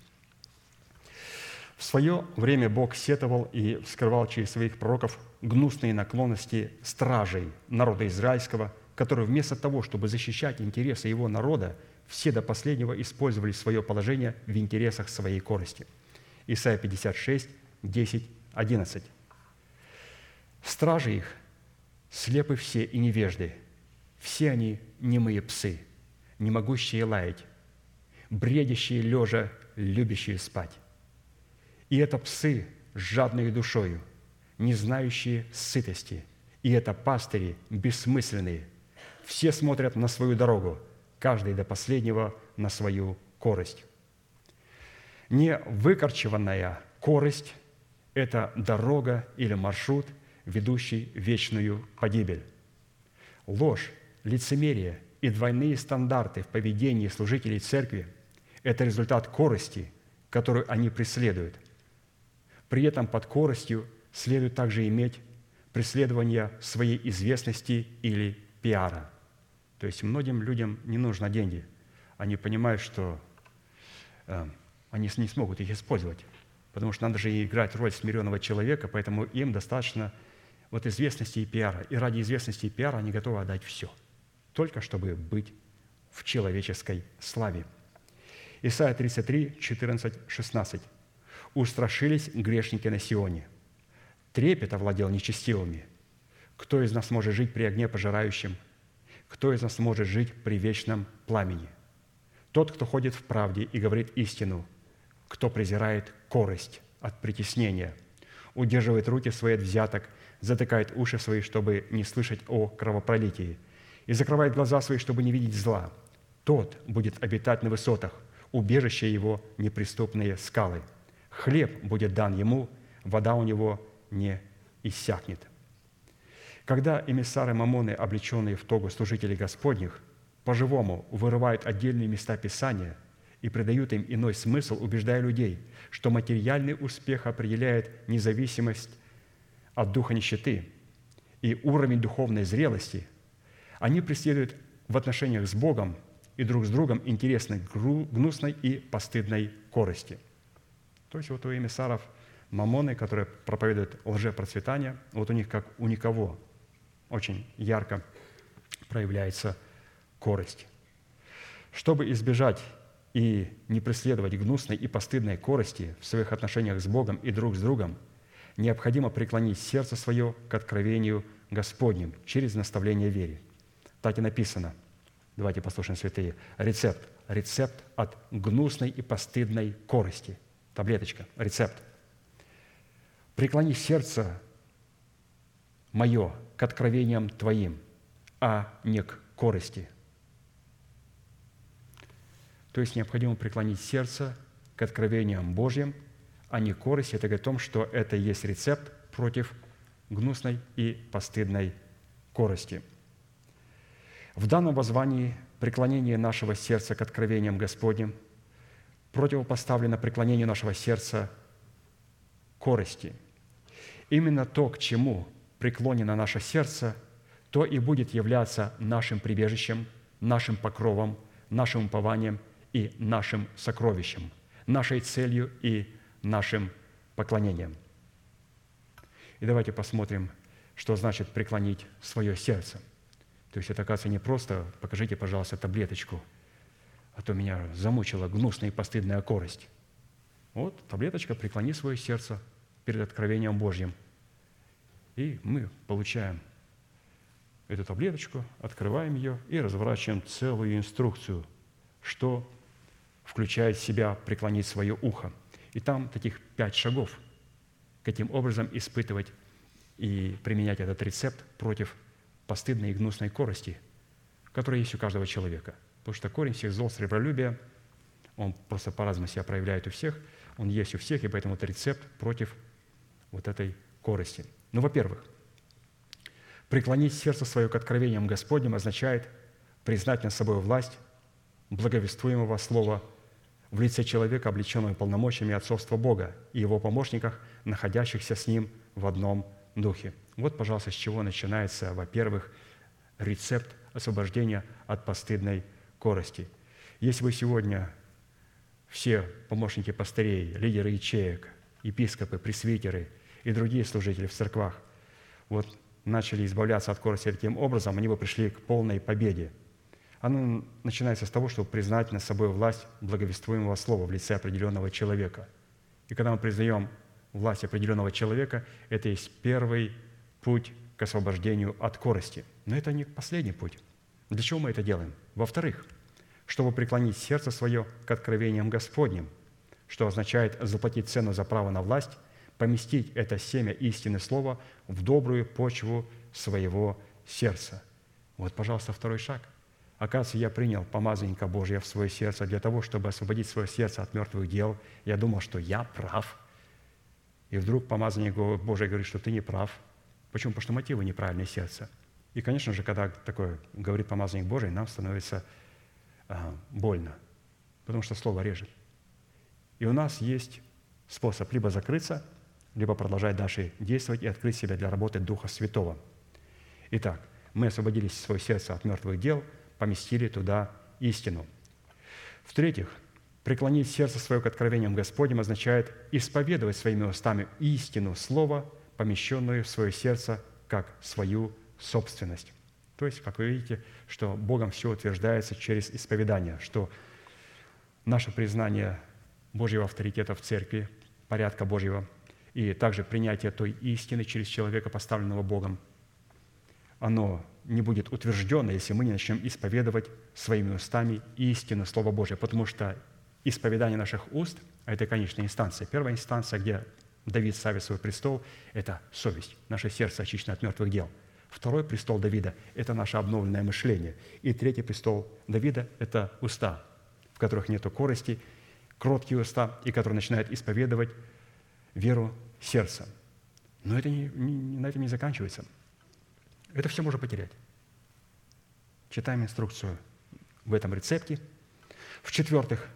Speaker 1: В свое время Бог сетовал и вскрывал через своих пророков гнусные наклонности стражей народа израильского, которые вместо того, чтобы защищать интересы его народа, все до последнего использовали свое положение в интересах своей корости. Исайя 56, 10, 11. «Стражи их слепы все и невежды, все они немые псы, не могущие лаять, бредящие лежа, любящие спать. И это псы с жадной душою, не знающие сытости, и это пастыри бессмысленные. Все смотрят на свою дорогу, каждый до последнего на свою корость. Не выкорчеванная корость – это дорога или маршрут, ведущий вечную погибель. Ложь, лицемерие и двойные стандарты в поведении служителей церкви – это результат корости, которую они преследуют. При этом под коростью следует также иметь преследование своей известности или пиара. То есть многим людям не нужны деньги. Они понимают, что э, они не смогут их использовать, потому что надо же играть роль смиренного человека, поэтому им достаточно вот известности и пиара. И ради известности и пиара они готовы отдать все, только чтобы быть в человеческой славе. Исайя 33, 14, 16. «Устрашились грешники на Сионе. Трепет овладел нечестивыми. Кто из нас может жить при огне пожирающем? Кто из нас может жить при вечном пламени? Тот, кто ходит в правде и говорит истину, кто презирает корость от притеснения, удерживает руки свои от взяток, затыкает уши свои, чтобы не слышать о кровопролитии, и закрывает глаза свои, чтобы не видеть зла, тот будет обитать на высотах, убежище его неприступные скалы. Хлеб будет дан ему, вода у него не иссякнет. Когда эмиссары Мамоны, облеченные в тогу служителей Господних, по-живому вырывают отдельные места Писания и придают им иной смысл, убеждая людей, что материальный успех определяет независимость от духа нищеты и уровень духовной зрелости, они преследуют в отношениях с Богом и друг с другом интересной, гнусной и постыдной корости. То есть вот у эмиссаров Мамоны, которые проповедуют лжепроцветание, вот у них как у никого очень ярко проявляется корость. Чтобы избежать и не преследовать гнусной и постыдной корости в своих отношениях с Богом и друг с другом, необходимо преклонить сердце свое к откровению Господним через наставление вере. Так и написано. Давайте послушаем святые. Рецепт. Рецепт от гнусной и постыдной корости. Таблеточка. Рецепт. Преклони сердце мое к откровениям Твоим, а не к корости. То есть необходимо преклонить сердце к откровениям Божьим, а не корость. Это говорит о том, что это есть рецепт против гнусной и постыдной корости. В данном воззвании преклонение нашего сердца к откровениям Господним противопоставлено преклонению нашего сердца корости. Именно то, к чему преклонено наше сердце, то и будет являться нашим прибежищем, нашим покровом, нашим упованием и нашим сокровищем, нашей целью и нашим поклонением. И давайте посмотрим, что значит преклонить свое сердце. То есть это, оказывается, не просто «покажите, пожалуйста, таблеточку», а то меня замучила гнусная и постыдная корость. Вот таблеточка «преклони свое сердце перед откровением Божьим». И мы получаем эту таблеточку, открываем ее и разворачиваем целую инструкцию, что включает в себя преклонить свое ухо. И там таких пять шагов, каким образом испытывать и применять этот рецепт против постыдной и гнусной корости, которая есть у каждого человека. Потому что корень всех зол сребролюбия, он просто по-разному себя проявляет у всех, он есть у всех, и поэтому это рецепт против вот этой корости. Ну, во-первых, преклонить сердце свое к откровениям Господним означает признать над собой власть благовествуемого слова в лице человека, облеченного полномочиями отцовства Бога и его помощниках, находящихся с ним в одном духе. Вот, пожалуйста, с чего начинается, во-первых, рецепт освобождения от постыдной корости. Если вы сегодня все помощники пастырей, лидеры ячеек, епископы, пресвитеры и другие служители в церквах вот начали избавляться от корости таким образом, они бы пришли к полной победе. Оно начинается с того, чтобы признать над собой власть благовествуемого слова в лице определенного человека. И когда мы признаем власть определенного человека, это есть первый путь к освобождению от корости. Но это не последний путь. Для чего мы это делаем? Во-вторых, чтобы преклонить сердце свое к откровениям Господним, что означает заплатить цену за право на власть, поместить это семя истины слова в добрую почву своего сердца. Вот, пожалуйста, второй шаг. Оказывается, я принял помазанника Божия в свое сердце для того, чтобы освободить свое сердце от мертвых дел. Я думал, что я прав. И вдруг помазанник Божий говорит, что ты не прав. Почему? Потому что мотивы неправильное сердце. И, конечно же, когда такое говорит помазанник Божий, нам становится а, больно, потому что слово режет. И у нас есть способ либо закрыться, либо продолжать дальше действовать и открыть себя для работы Духа Святого. Итак, мы освободились свое сердце от мертвых дел, поместили туда истину. В-третьих, преклонить сердце свое к откровениям Господним означает исповедовать своими устами истину Слова, помещенную в свое сердце как свою собственность. То есть, как вы видите, что Богом все утверждается через исповедание, что наше признание Божьего авторитета в церкви, порядка Божьего, и также принятие той истины через человека, поставленного Богом, оно не будет утверждено, если мы не начнем исповедовать своими устами истину Слова Божия, потому что исповедание наших уст – это конечная инстанция. Первая инстанция, где Давид ставит свой престол – это совесть, наше сердце очищено от мертвых дел – Второй престол Давида – это наше обновленное мышление. И третий престол Давида – это уста, в которых нет корости, кроткие уста, и которые начинают исповедовать веру сердца. Но это не, не, на этом не заканчивается. Это все можно потерять. Читаем инструкцию в этом рецепте. В-четвертых,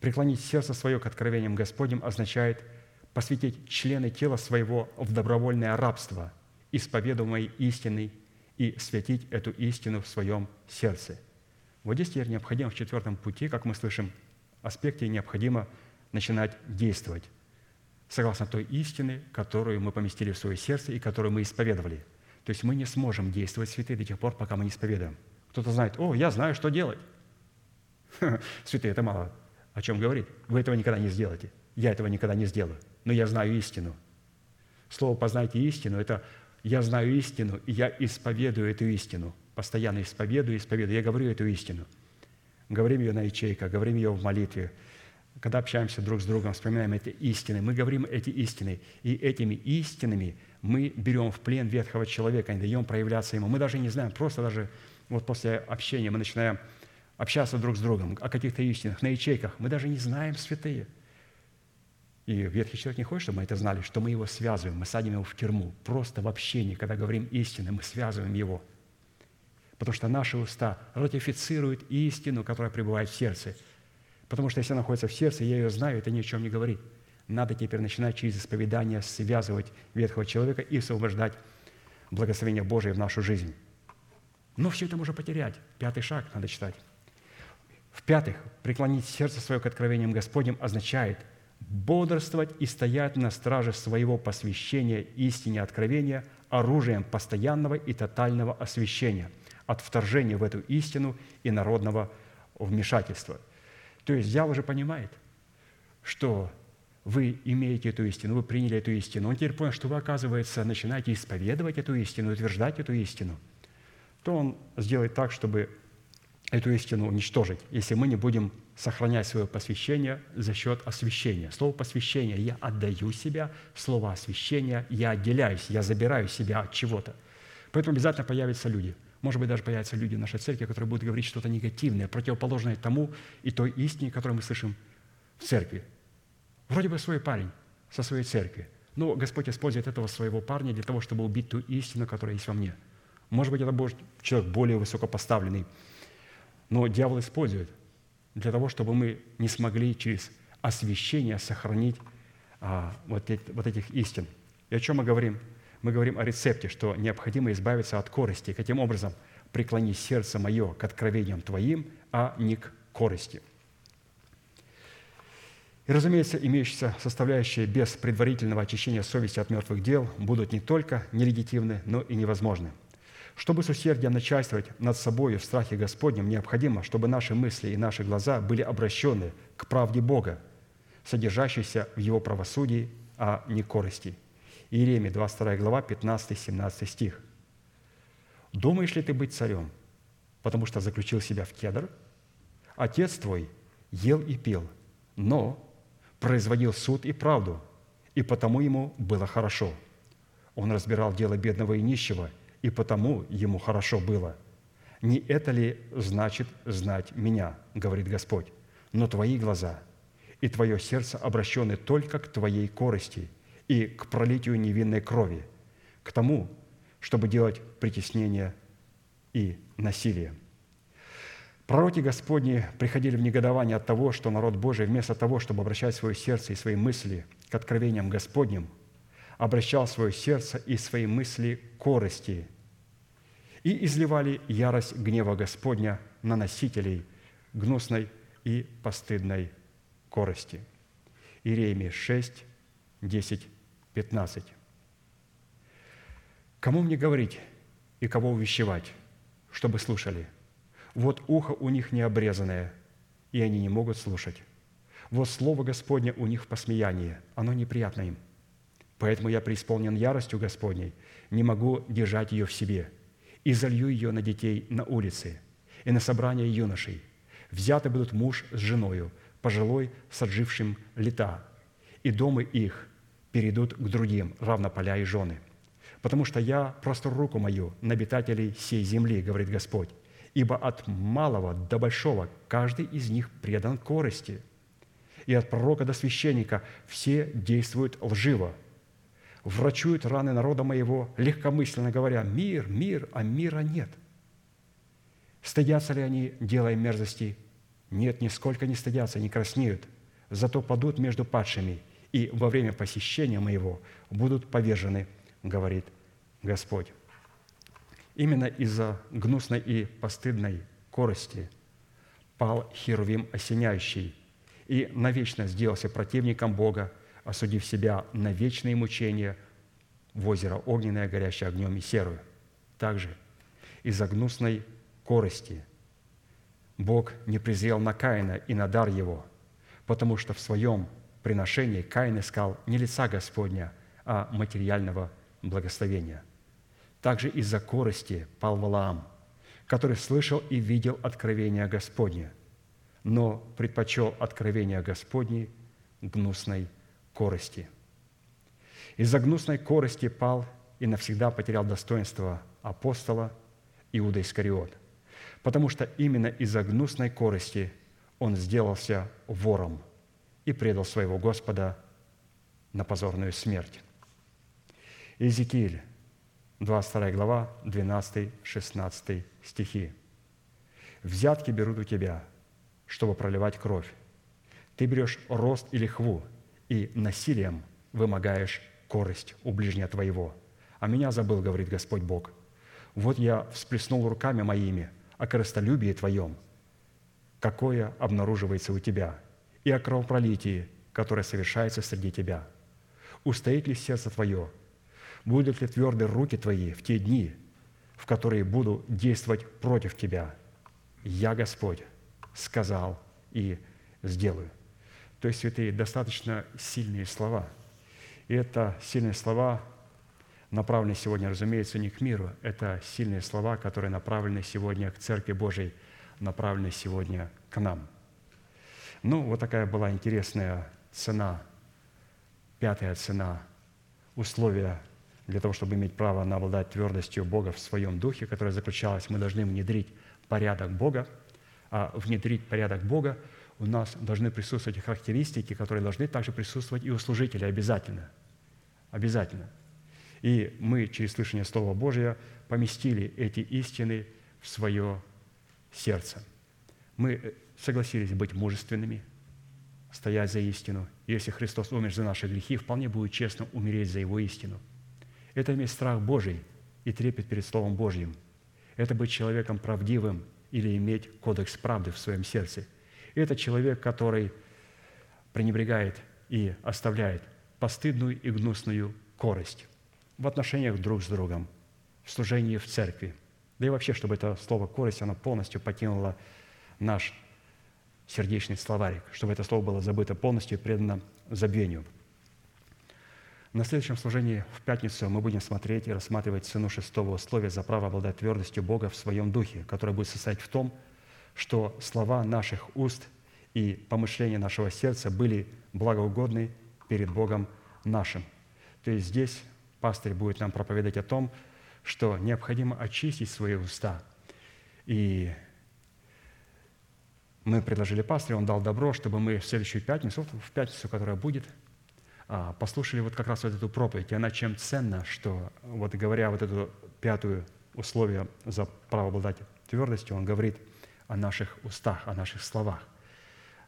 Speaker 1: преклонить сердце свое к откровениям Господним означает посвятить члены тела своего в добровольное рабство – исповедуемой истиной и святить эту истину в своем сердце. Вот здесь теперь необходимо в четвертом пути, как мы слышим, аспекте необходимо начинать действовать согласно той истины, которую мы поместили в свое сердце и которую мы исповедовали. То есть мы не сможем действовать святые до тех пор, пока мы не исповедуем. Кто-то знает, о, я знаю, что делать. Святые, это мало о чем говорить. Вы этого никогда не сделаете. Я этого никогда не сделаю. Но я знаю истину. Слово «познайте истину» – это я знаю истину, и я исповедую эту истину. Постоянно исповедую, исповедую. Я говорю эту истину. Говорим ее на ячейках, говорим ее в молитве. Когда общаемся друг с другом, вспоминаем эти истины, мы говорим эти истины. И этими истинами мы берем в плен ветхого человека, не даем проявляться ему. Мы даже не знаем, просто даже вот после общения мы начинаем общаться друг с другом о каких-то истинах, на ячейках. Мы даже не знаем святые. И Ветхий человек не хочет, чтобы мы это знали, что мы его связываем, мы садим его в тюрьму. Просто в общении, когда говорим истины, мы связываем его. Потому что наши уста ратифицируют истину, которая пребывает в сердце. Потому что если она находится в сердце, я ее знаю, это ни о чем не говорит. Надо теперь начинать через исповедание связывать ветхого человека и освобождать благословение Божие в нашу жизнь. Но все это можно потерять. Пятый шаг надо читать. В-пятых, преклонить сердце свое к откровениям Господним означает бодрствовать и стоять на страже своего посвящения истине откровения оружием постоянного и тотального освящения от вторжения в эту истину и народного вмешательства. То есть дьявол уже понимает, что вы имеете эту истину, вы приняли эту истину. Он теперь понял, что вы, оказывается, начинаете исповедовать эту истину, утверждать эту истину. То он сделает так, чтобы эту истину уничтожить, если мы не будем сохранять свое посвящение за счет освящения. Слово посвящение – я отдаю себя, слово освящение – я отделяюсь, я забираю себя от чего-то. Поэтому обязательно появятся люди. Может быть, даже появятся люди в нашей церкви, которые будут говорить что-то негативное, противоположное тому и той истине, которую мы слышим в церкви. Вроде бы свой парень со своей церкви, но Господь использует этого своего парня для того, чтобы убить ту истину, которая есть во мне. Может быть, это будет человек более высокопоставленный, но дьявол использует для того, чтобы мы не смогли через освящение сохранить а, вот, эти, вот этих истин. И о чем мы говорим? Мы говорим о рецепте, что необходимо избавиться от корости. Каким образом? Преклони сердце мое к откровениям Твоим, а не к корости – и, разумеется, имеющиеся составляющие без предварительного очищения совести от мертвых дел будут не только нелегитимны, но и невозможны. Чтобы с усердием начальствовать над собой в страхе Господнем, необходимо, чтобы наши мысли и наши глаза были обращены к правде Бога, содержащейся в Его правосудии, а не корости. Иеремия, 22 глава, 15-17 стих. «Думаешь ли ты быть царем, потому что заключил себя в кедр? Отец твой ел и пил, но производил суд и правду, и потому ему было хорошо. Он разбирал дело бедного и нищего, и потому ему хорошо было. Не это ли значит знать меня, говорит Господь, но твои глаза и твое сердце обращены только к твоей корости и к пролитию невинной крови, к тому, чтобы делать притеснение и насилие. Пророки Господни приходили в негодование от того, что народ Божий вместо того, чтобы обращать свое сердце и свои мысли к откровениям Господним, обращал свое сердце и свои мысли к корости и изливали ярость гнева Господня на носителей гнусной и постыдной корости. Иеремия 6, 10, 15. «Кому мне говорить и кого увещевать, чтобы слушали – вот ухо у них не обрезанное, и они не могут слушать. Вот слово Господне у них в посмеянии, оно неприятно им. Поэтому я преисполнен яростью Господней, не могу держать ее в себе, и залью ее на детей на улице, и на собрание юношей. Взяты будут муж с женою, пожилой с отжившим лета, и дома их перейдут к другим, равно поля и жены. Потому что я простор руку мою на обитателей сей земли, говорит Господь, ибо от малого до большого каждый из них предан корости, и от пророка до священника все действуют лживо, врачуют раны народа моего, легкомысленно говоря, «Мир, мир, а мира нет». Стыдятся ли они, делая мерзости? Нет, нисколько не стыдятся, не краснеют, зато падут между падшими, и во время посещения моего будут повержены, говорит Господь. Именно из-за гнусной и постыдной корости пал Херувим осеняющий и навечно сделался противником Бога, осудив себя на вечные мучения в озеро огненное, горящее огнем и серую. Также из-за гнусной корости Бог не презрел на Каина и на дар его, потому что в своем приношении Каин искал не лица Господня, а материального благословения – также из-за корости пал Валаам, который слышал и видел откровения Господне, но предпочел откровения Господне гнусной корости. Из-за гнусной корости пал и навсегда потерял достоинство апостола Иуда Искариот, потому что именно из-за гнусной корости он сделался вором и предал своего Господа на позорную смерть. Иезекииль, 22 глава, 12-16 стихи. «Взятки берут у тебя, чтобы проливать кровь. Ты берешь рост и лихву, и насилием вымогаешь корость у ближнего твоего. А меня забыл, говорит Господь Бог. Вот я всплеснул руками моими о корыстолюбии твоем, какое обнаруживается у тебя, и о кровопролитии, которое совершается среди тебя. Устоит ли сердце твое? Будут ли тверды руки твои в те дни, в которые буду действовать против тебя? Я, Господь, сказал и сделаю. То есть, святые, достаточно сильные слова. И это сильные слова направлены сегодня, разумеется, не к миру. Это сильные слова, которые направлены сегодня к Церкви Божией, направлены сегодня к нам. Ну, вот такая была интересная цена, пятая цена, условия для того, чтобы иметь право на обладать твердостью Бога в своем духе, которая заключалась, мы должны внедрить порядок Бога, а внедрить порядок Бога у нас должны присутствовать характеристики, которые должны также присутствовать и у служителя обязательно. Обязательно – и мы через слышание Слова Божия поместили эти истины в свое сердце. Мы э, согласились быть мужественными, стоять за истину. Если Христос умер за наши грехи, вполне будет честно умереть за Его истину. Это иметь страх Божий и трепет перед Словом Божьим. Это быть человеком правдивым или иметь кодекс правды в своем сердце. Это человек, который пренебрегает и оставляет постыдную и гнусную корость в отношениях друг с другом, в служении в церкви. Да и вообще, чтобы это слово «корость», оно полностью покинуло наш сердечный словарик, чтобы это слово было забыто полностью и предано забвению. На следующем служении в пятницу мы будем смотреть и рассматривать цену шестого условия за право обладать твердостью Бога в своем духе, которое будет состоять в том, что слова наших уст и помышления нашего сердца были благоугодны перед Богом нашим. То есть здесь пастырь будет нам проповедовать о том, что необходимо очистить свои уста. И мы предложили пастырю, он дал добро, чтобы мы в следующую пятницу, в пятницу, которая будет, а, послушали вот как раз вот эту проповедь. И она чем ценна, что вот говоря вот эту пятую условие за право обладать твердостью, он говорит о наших устах, о наших словах,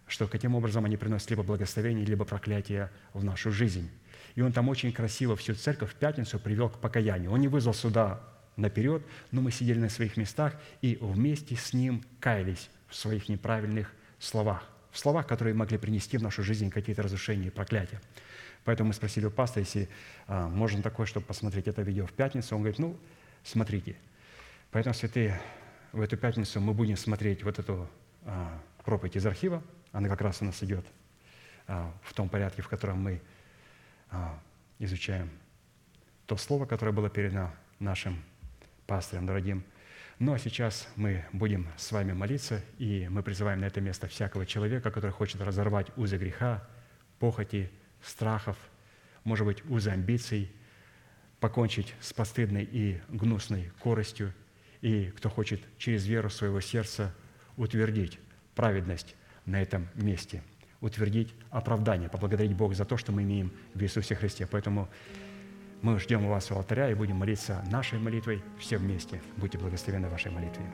Speaker 1: что каким образом они приносят либо благословение, либо проклятие в нашу жизнь. И он там очень красиво всю церковь в пятницу привел к покаянию. Он не вызвал сюда наперед, но мы сидели на своих местах и вместе с ним каялись в своих неправильных словах, в словах, которые могли принести в нашу жизнь какие-то разрушения и проклятия. Поэтому мы спросили у пастора, если а, можно такое, чтобы посмотреть это видео в пятницу. Он говорит, ну, смотрите. Поэтому, святые, в эту пятницу мы будем смотреть вот эту а, проповедь из архива. Она как раз у нас идет а, в том порядке, в котором мы а, изучаем то слово, которое было передано нашим пастырем дорогим. Ну а сейчас мы будем с вами молиться, и мы призываем на это место всякого человека, который хочет разорвать узы греха, похоти, страхов, может быть, узы амбиций, покончить с постыдной и гнусной коростью, и кто хочет через веру своего сердца утвердить праведность на этом месте – утвердить оправдание, поблагодарить Бога за то, что мы имеем в Иисусе Христе. Поэтому мы ждем вас у алтаря и будем молиться нашей молитвой все вместе. Будьте благословены вашей молитве.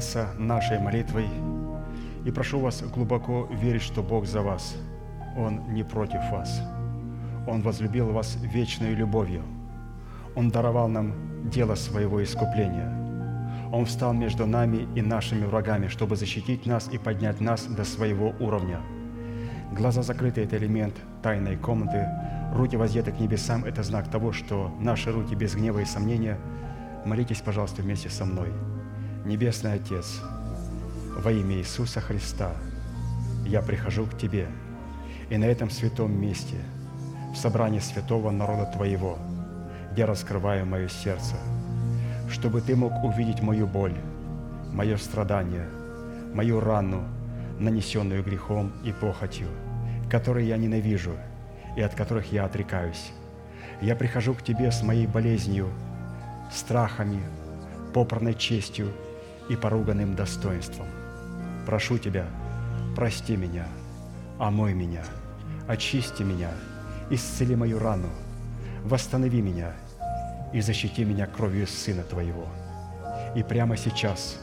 Speaker 1: Молиться нашей молитвой и прошу вас глубоко верить, что Бог за вас. Он не против вас. Он возлюбил вас вечной любовью. Он даровал нам дело своего искупления. Он встал между нами и нашими врагами, чтобы защитить нас и поднять нас до своего уровня. Глаза закрыты – это элемент тайной комнаты. Руки воздеты к небесам – это знак того, что наши руки без гнева и сомнения. Молитесь, пожалуйста, вместе со мной. Небесный Отец, во имя Иисуса Христа, я прихожу к Тебе, и на этом святом месте, в собрании святого народа Твоего, я раскрываю мое сердце, чтобы Ты мог увидеть мою боль, мое страдание, мою рану, нанесенную грехом и похотью, которые я ненавижу и от которых я отрекаюсь. Я прихожу к Тебе с моей болезнью, страхами, попранной честью и поруганным достоинством. Прошу Тебя, прости меня, омой меня, очисти меня, исцели мою рану, восстанови меня и защити меня кровью Сына Твоего. И прямо сейчас,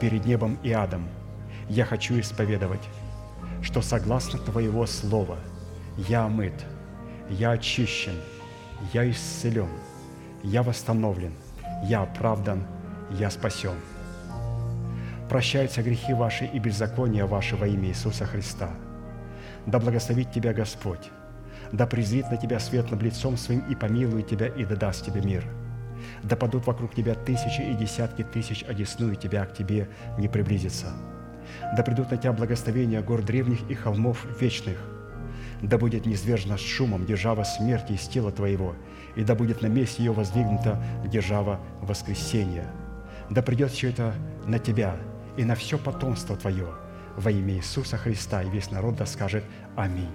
Speaker 1: перед небом и адом, я хочу исповедовать, что согласно Твоего Слова я омыт, я очищен, я исцелен, я восстановлен, я оправдан, я спасен. Прощаются грехи ваши и беззакония ваши во имя Иисуса Христа. Да благословит тебя Господь, да презрит на тебя светлым лицом своим и помилует тебя и да даст тебе мир. Да падут вокруг тебя тысячи и десятки тысяч, одесную тебя к тебе не приблизится. Да придут на тебя благословения гор древних и холмов вечных. Да будет низвержена с шумом держава смерти из тела твоего, и да будет на месте ее воздвигнута держава воскресения. Да придет все это на тебя и на все потомство твое во имя Иисуса Христа, и весь народ да скажет Аминь.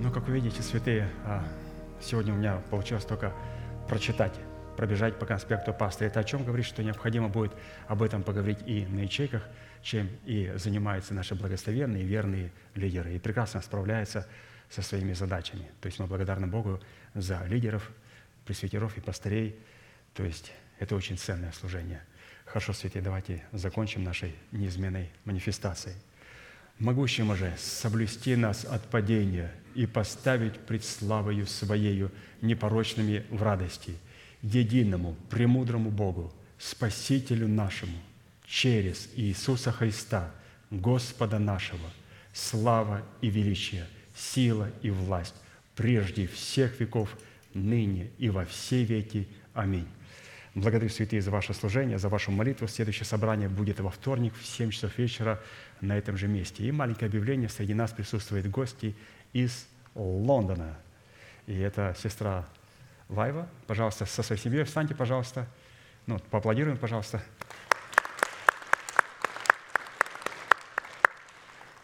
Speaker 1: Ну, как вы видите, святые, а, сегодня у меня получилось только прочитать, пробежать по конспекту пасты. Это о чем говорит, что необходимо будет об этом поговорить и на ячейках, чем и занимаются наши благословенные, верные лидеры. И прекрасно справляются со своими задачами. То есть мы благодарны Богу за лидеров, пресвитеров и пастырей. То есть это очень ценное служение. Хорошо, святые, давайте закончим нашей неизменной манифестацией могущим же соблюсти нас от падения и поставить пред славою Своею непорочными в радости, единому, премудрому Богу, Спасителю нашему, через Иисуса Христа, Господа нашего, слава и величие, сила и власть, прежде всех веков, ныне и во все веки. Аминь. Благодарю, святые, за ваше служение, за вашу молитву. Следующее собрание будет во вторник в 7 часов вечера на этом же месте. И маленькое объявление. Среди нас присутствуют гости из Лондона. И это сестра Вайва. Пожалуйста, со своей семьей встаньте, пожалуйста. Ну, поаплодируем, пожалуйста.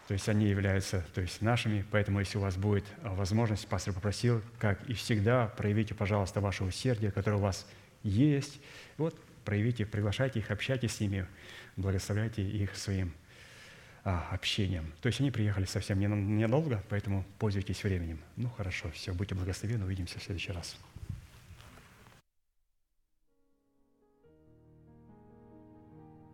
Speaker 1: То есть они являются то есть нашими, поэтому если у вас будет возможность, пастор попросил, как и всегда, проявите, пожалуйста, ваше усердие, которое у вас есть. Вот, проявите, приглашайте их, общайтесь с ними, благословляйте их своим а, общением. То есть они приехали совсем ненадолго, поэтому пользуйтесь временем. Ну, хорошо, все, будьте благословенны, увидимся в следующий раз.